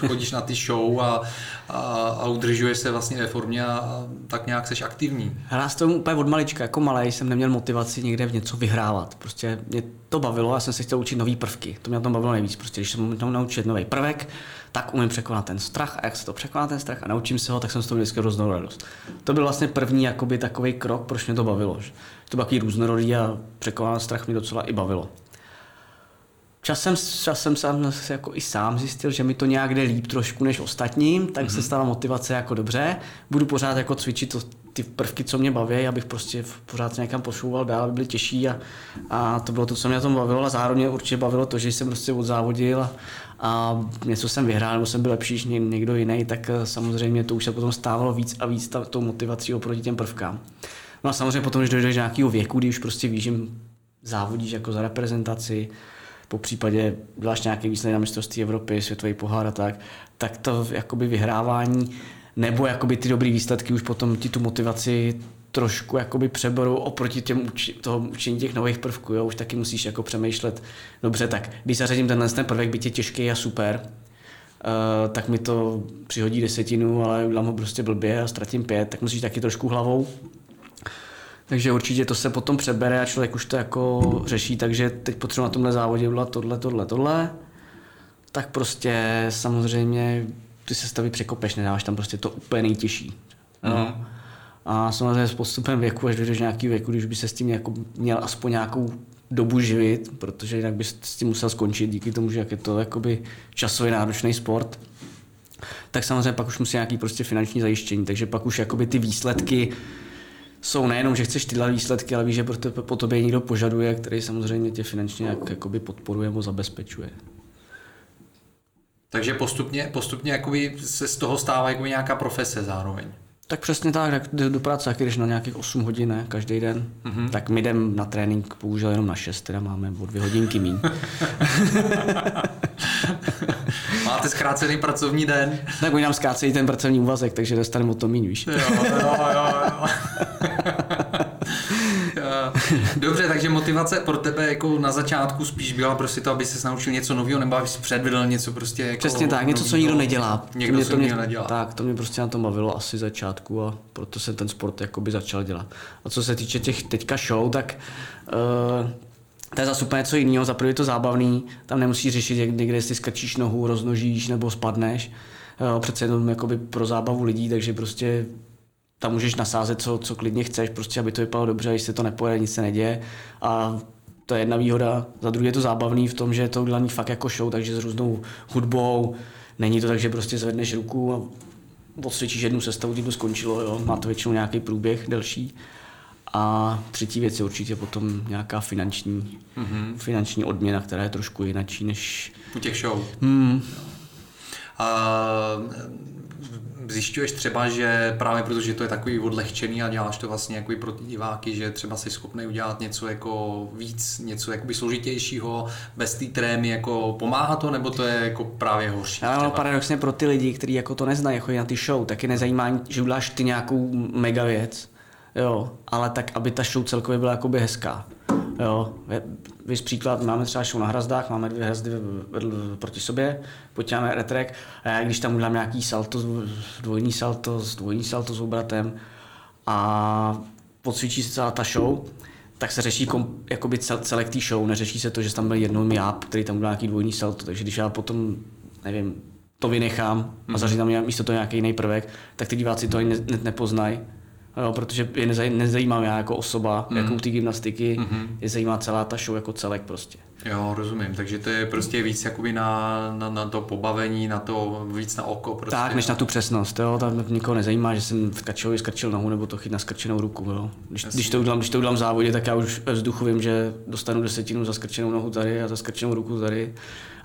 Speaker 1: chodíš na ty show a, a, a udržuješ se vlastně ve formě a, a tak nějak seš aktivní?
Speaker 2: Já s tomu úplně od malička, jako malý jsem neměl motivaci někde v něco vyhrávat. Prostě mě to bavilo, já jsem se chtěl učit nový prvky. To mě tam bavilo nejvíc. Prostě když jsem měl naučit nový prvek, tak umím překonat ten strach a jak se to překoná ten strach a naučím se ho, tak jsem z toho vždycky hroznou radost. To byl vlastně první jakoby, takový krok, proč mě to bavilo. Že to bylo takový různorodý a překonat strach mě docela i bavilo. Časem, časem jsem se jako i sám zjistil, že mi to nějak jde líp trošku než ostatním, tak mm-hmm. se mhm. stala motivace jako dobře. Budu pořád jako cvičit to, ty prvky, co mě baví, abych prostě pořád se někam posouval dál, aby byly těžší a, a to bylo to, co mě na tom bavilo a zároveň mě určitě bavilo to, že jsem prostě odzávodil a, a něco jsem vyhrál, nebo jsem byl lepší než někdo jiný, tak eh, samozřejmě to už se potom stávalo víc a víc tou motivací oproti těm prvkám. No a samozřejmě potom, když dojdeš do nějakého věku, kdy už prostě víš, že závodíš jako za reprezentaci, po případě děláš nějaký výsledek na mistrovství Evropy, světový pohár a tak, tak to jakoby vyhrávání nebo jakoby ty dobré výsledky už potom ti tu motivaci trošku jakoby přeberou oproti těm uči, toho učení těch nových prvků. Jo? Už taky musíš jako přemýšlet, dobře, tak když zařadím tenhle ten prvek, byť je těžký a super, uh, tak mi to přihodí desetinu, ale udělám ho prostě blbě a ztratím pět, tak musíš taky trošku hlavou. Takže určitě to se potom přebere a člověk už to jako řeší, takže teď potřebuji na tomhle závodě udělat tohle, tohle, tohle. Tak prostě samozřejmě ty se stavy překopeš, nedáváš tam prostě to úplně nejtěžší. Mm-hmm. No. A samozřejmě s postupem věku, až dojdeš nějaký věku, když by se s tím jako měl aspoň nějakou dobu živit, protože jinak bys s tím musel skončit díky tomu, že jak je to jakoby časově náročný sport, tak samozřejmě pak už musí nějaký prostě finanční zajištění, takže pak už jakoby ty výsledky jsou nejenom, že chceš tyhle výsledky, ale víš, že po, tobě někdo požaduje, který samozřejmě tě finančně jak, jakoby podporuje nebo zabezpečuje.
Speaker 1: Takže postupně, postupně jakoby se z toho stává jakoby nějaká profese zároveň.
Speaker 2: Tak přesně tak, tak do práce, když na nějakých 8 hodin ne, každý den, mm-hmm. tak my jdem na trénink bohužel jenom na 6, teda máme o dvě hodinky míň. [laughs] [laughs]
Speaker 1: Máte zkrácený pracovní den?
Speaker 2: Tak oni nám zkrácejí ten pracovní úvazek, takže dostaneme o to míň, víš.
Speaker 1: Jo, jo, jo, jo. [laughs] Dobře, takže motivace pro tebe jako na začátku spíš byla prostě to, aby se naučil něco nového, nebo aby předvedl něco prostě jako
Speaker 2: Přesně tak, něco, co nikdo nedělá.
Speaker 1: Někdo
Speaker 2: to
Speaker 1: mě, to mě, nedělá.
Speaker 2: Tak, to mě prostě na to bavilo asi začátku a proto jsem ten sport jakoby začal dělat. A co se týče těch teďka show, tak uh, to je zase úplně něco jiného. Za prvé je to zábavný, tam nemusíš řešit, jak někde jestli skrčíš nohu, roznožíš nebo spadneš. Uh, přece jenom jakoby pro zábavu lidí, takže prostě tam můžeš nasázet, co, co klidně chceš, prostě aby to vypadalo dobře, když se to nepojede, nic se neděje. A to je jedna výhoda. Za druhé je to zábavný v tom, že je to udělaný fakt jako show, takže s různou hudbou. Není to tak, že prostě zvedneš ruku a odsvědčíš jednu sestavu, kdy to skončilo, jo. má to většinou nějaký průběh delší. A třetí věc je určitě potom nějaká finanční, mm-hmm. finanční odměna, která je trošku jinačí než...
Speaker 1: U těch show.
Speaker 2: Hmm.
Speaker 1: A zjišťuješ třeba, že právě protože to je takový odlehčený a děláš to vlastně jako pro ty diváky, že třeba jsi schopný udělat něco jako víc, něco jakoby složitějšího, bez té trémy, jako pomáhá to, nebo to je jako právě horší?
Speaker 2: No, paradoxně pro ty lidi, kteří jako to neznají, jako na ty show, taky nezajímá, že uděláš ty nějakou mega věc, jo, ale tak, aby ta show celkově byla jakoby hezká. Jo, vys příklad, máme třeba show na hrazdách, máme dvě hrazdy proti sobě, potíháme retrek a já když tam udělám nějaký salto, dvojní salto, dvojní salto s obratem a pocvičí se celá ta show, tak se řeší kom, jakoby cel, celek té show, neřeší se to, že tam byl jednou já, který tam udělal nějaký dvojní salto, takže když já potom, nevím, to vynechám a mhm. zařídím tam místo toho nějaký jiný prvek, tak ty diváci to ani ne, ne, nepoznají jo, protože je nezaj, nezajímám já jako osoba, mm. jakou ty gymnastiky, mm-hmm. je zajímá celá ta show jako celek prostě.
Speaker 1: Jo, rozumím, takže to je prostě víc jakoby na, na, na to pobavení, na to víc na oko. Prostě.
Speaker 2: Tak, než na tu přesnost, jo, tam nikoho nezajímá, že jsem v kačovi skrčil nohu nebo to chyt na skrčenou ruku, jo. Když, když, to udělám, když to udělám v závodě, tak já už ve vzduchu vím, že dostanu desetinu za skrčenou nohu tady a za skrčenou ruku tady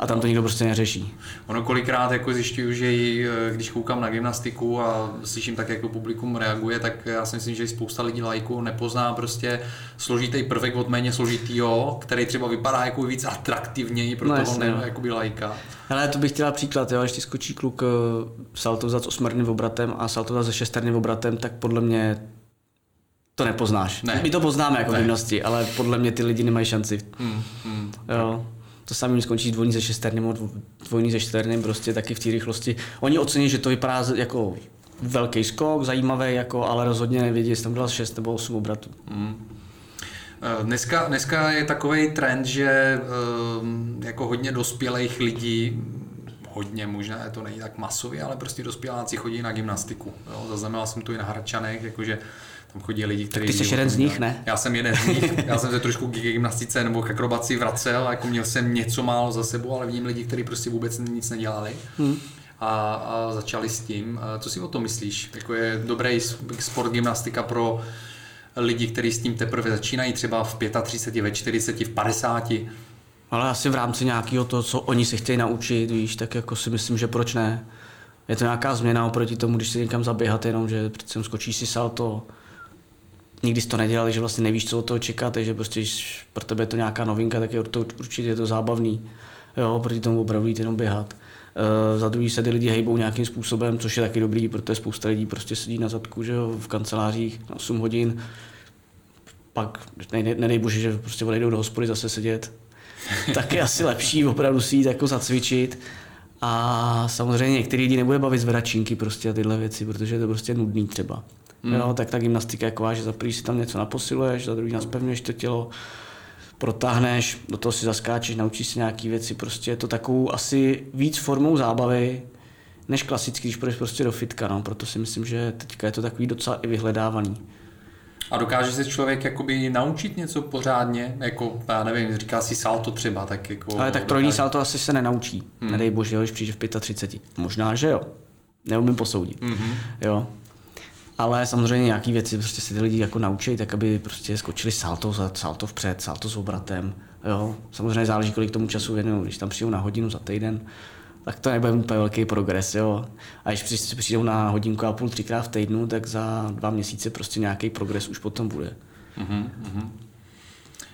Speaker 2: a tam to nikdo prostě neřeší.
Speaker 1: Ono kolikrát jako zjišťuju, že i, eh, když koukám na gymnastiku a slyším tak, jako publikum reaguje, tak já si myslím, že spousta lidí lajků nepozná prostě složitý prvek od méně složitýho, který třeba vypadá jako víc atraktivněji pro no, toho ne, no. jakoby lajka.
Speaker 2: Ale to bych chtěla příklad, jo, když ti skočí kluk eh, saltovat s osmerným obratem a saltovat se šesterným obratem, tak podle mě to nepoznáš. Ne. My to poznáme jako gymnasti, ale podle mě ty lidi nemají šanci. Hmm, hmm. Jo to samým skončí dvojní ze šesterným dvojní ze čterným, prostě taky v té rychlosti. Oni ocení, že to vypadá jako velký skok, zajímavý, jako, ale rozhodně nevědí, jestli tam dal 6 nebo 8 obratů. Mm.
Speaker 1: Dneska, dneska je takový trend, že um, jako hodně dospělých lidí, hodně možná to není tak masově, ale prostě dospěláci chodí na gymnastiku. Jo? Zaznamenal jsem to i na Hradčanech, jakože tam chodí lidi, kteří...
Speaker 2: Ty jsi jeden z nich, ne?
Speaker 1: Já jsem jeden z nich. Já jsem se trošku k gymnastice nebo k akrobaci vracel, jako měl jsem něco málo za sebou, ale vidím lidi, kteří prostě vůbec nic nedělali. Hmm. A, a, začali s tím. Co si o tom myslíš? Jako je dobrý sport gymnastika pro lidi, kteří s tím teprve začínají třeba v 35, ve 40, v 50?
Speaker 2: Ale asi v rámci nějakého toho, co oni se chtějí naučit, víš, tak jako si myslím, že proč ne. Je to nějaká změna oproti tomu, když si někam zaběhat, jenom že přece skočíš si salto, nikdy jsi to nedělal, že vlastně nevíš, co od toho čekat, takže prostě pro tebe je to nějaká novinka, tak je to určitě je to zábavný. Jo, proti tomu opravdu jít jenom běhat. Uh, za druhý se ty lidi hejbou nějakým způsobem, což je taky dobrý, protože spousta lidí prostě sedí na zadku, že jo, v kancelářích na 8 hodin, pak nedej, nedej bože, že prostě odejdou do hospody zase sedět, [laughs] tak je asi lepší opravdu si jít jako zacvičit. A samozřejmě některý lidi nebude bavit zvedačinky prostě a tyhle věci, protože je to prostě nudný třeba. Hmm. Jo, tak ta gymnastika je taková, že za prvý si tam něco naposiluješ, za druhý naspevňuješ to tělo, protáhneš, do toho si zaskáčeš, naučíš se nějaké věci, prostě je to takovou asi víc formou zábavy, než klasicky, když půjdeš prostě do fitka, no. proto si myslím, že teďka je to takový docela i vyhledávaný.
Speaker 1: A dokáže se člověk jakoby naučit něco pořádně, jako, já nevím, říká si salto třeba, tak jako...
Speaker 2: Ale tak trojní salto asi se nenaučí, hmm. nedej bože, když přijde v 35. Možná, že jo. Neumím posoudit. Mm-hmm. Jo ale samozřejmě nějaké věci prostě si ty lidi jako naučí, tak aby prostě skočili salto, za, salto vpřed, salto s obratem. Jo. Samozřejmě záleží, kolik tomu času věnují. Když tam přijdou na hodinu za týden, tak to nebude úplně velký progres. Jo. A když přijdou na hodinku a půl, třikrát v týdnu, tak za dva měsíce prostě nějaký progres už potom bude. Mm-hmm.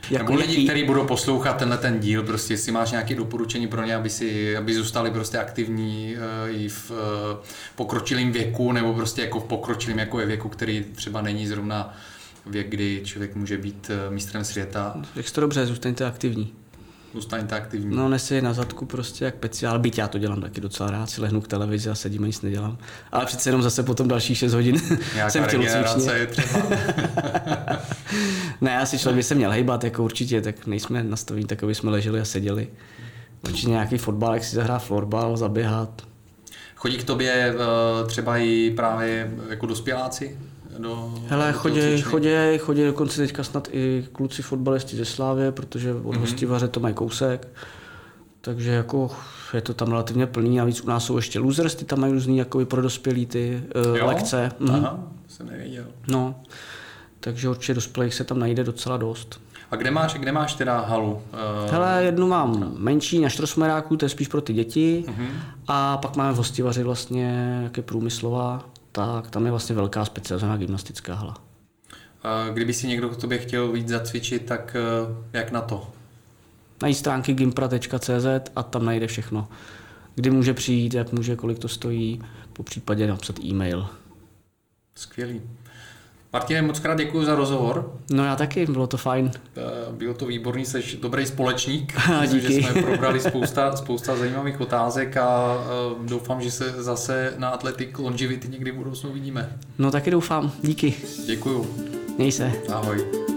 Speaker 1: Jako Nebo lidi, kteří budou poslouchat tenhle ten díl, prostě jestli máš nějaké doporučení pro ně, aby, si, aby zůstali prostě aktivní uh, i v uh, pokročilém věku, nebo prostě jako v pokročilém jako je věku, který třeba není zrovna věk, kdy člověk může být uh, mistrem světa.
Speaker 2: Jak to dobře, zůstaňte aktivní.
Speaker 1: Zůstaňte aktivní.
Speaker 2: No nesi na zadku prostě jak peciál, byť já to dělám taky docela rád, si lehnu k televizi a sedím a nic nedělám. Ale přece jenom zase potom další 6 hodin [laughs]
Speaker 1: jsem v tělocvičně. je třeba. [laughs]
Speaker 2: ne, asi člověk by se měl hejbat, jako určitě, tak nejsme nastavení tak, aby jsme leželi a seděli. Určitě nějaký fotbal, jak si zahrá florbal, zaběhat.
Speaker 1: Chodí k tobě eh, třeba i právě jako dospěláci? Do
Speaker 2: Hele, chodí, chodí, chodí dokonce teďka snad i kluci fotbalisti ze Slávě, protože od mm-hmm. hostivaře to mají kousek. Takže jako je to tam relativně plný. Navíc u nás jsou ještě losers, ty tam mají různý jako pro dospělý ty uh, lekce.
Speaker 1: Mhm. Aha, jsem nevěděl.
Speaker 2: No, takže určitě dospělých se tam najde docela dost.
Speaker 1: A kde máš, kde máš teda halu?
Speaker 2: Uh, Hele, jednu mám menší na Štrosmeráku, to je spíš pro ty děti. Uh-huh. A pak máme v Hostivaři vlastně, jak je průmyslová, tak tam je vlastně velká specializovaná gymnastická hala.
Speaker 1: Uh, kdyby si někdo k tobě chtěl víc zacvičit, tak uh, jak na to?
Speaker 2: Najít stránky gimpra.cz a tam najde všechno. Kdy může přijít, jak může, kolik to stojí, po případě napsat e-mail.
Speaker 1: Skvělý. Martine, moc krát děkuji za rozhovor.
Speaker 2: No já taky, bylo to fajn.
Speaker 1: Bylo to výborný, jsi dobrý společník. [laughs]
Speaker 2: Díky.
Speaker 1: Že jsme probrali spousta, spousta zajímavých otázek a doufám, že se zase na Athletic Longevity někdy v budoucnu vidíme.
Speaker 2: No taky doufám, díky.
Speaker 1: Děkuju.
Speaker 2: Měj se.
Speaker 1: Ahoj.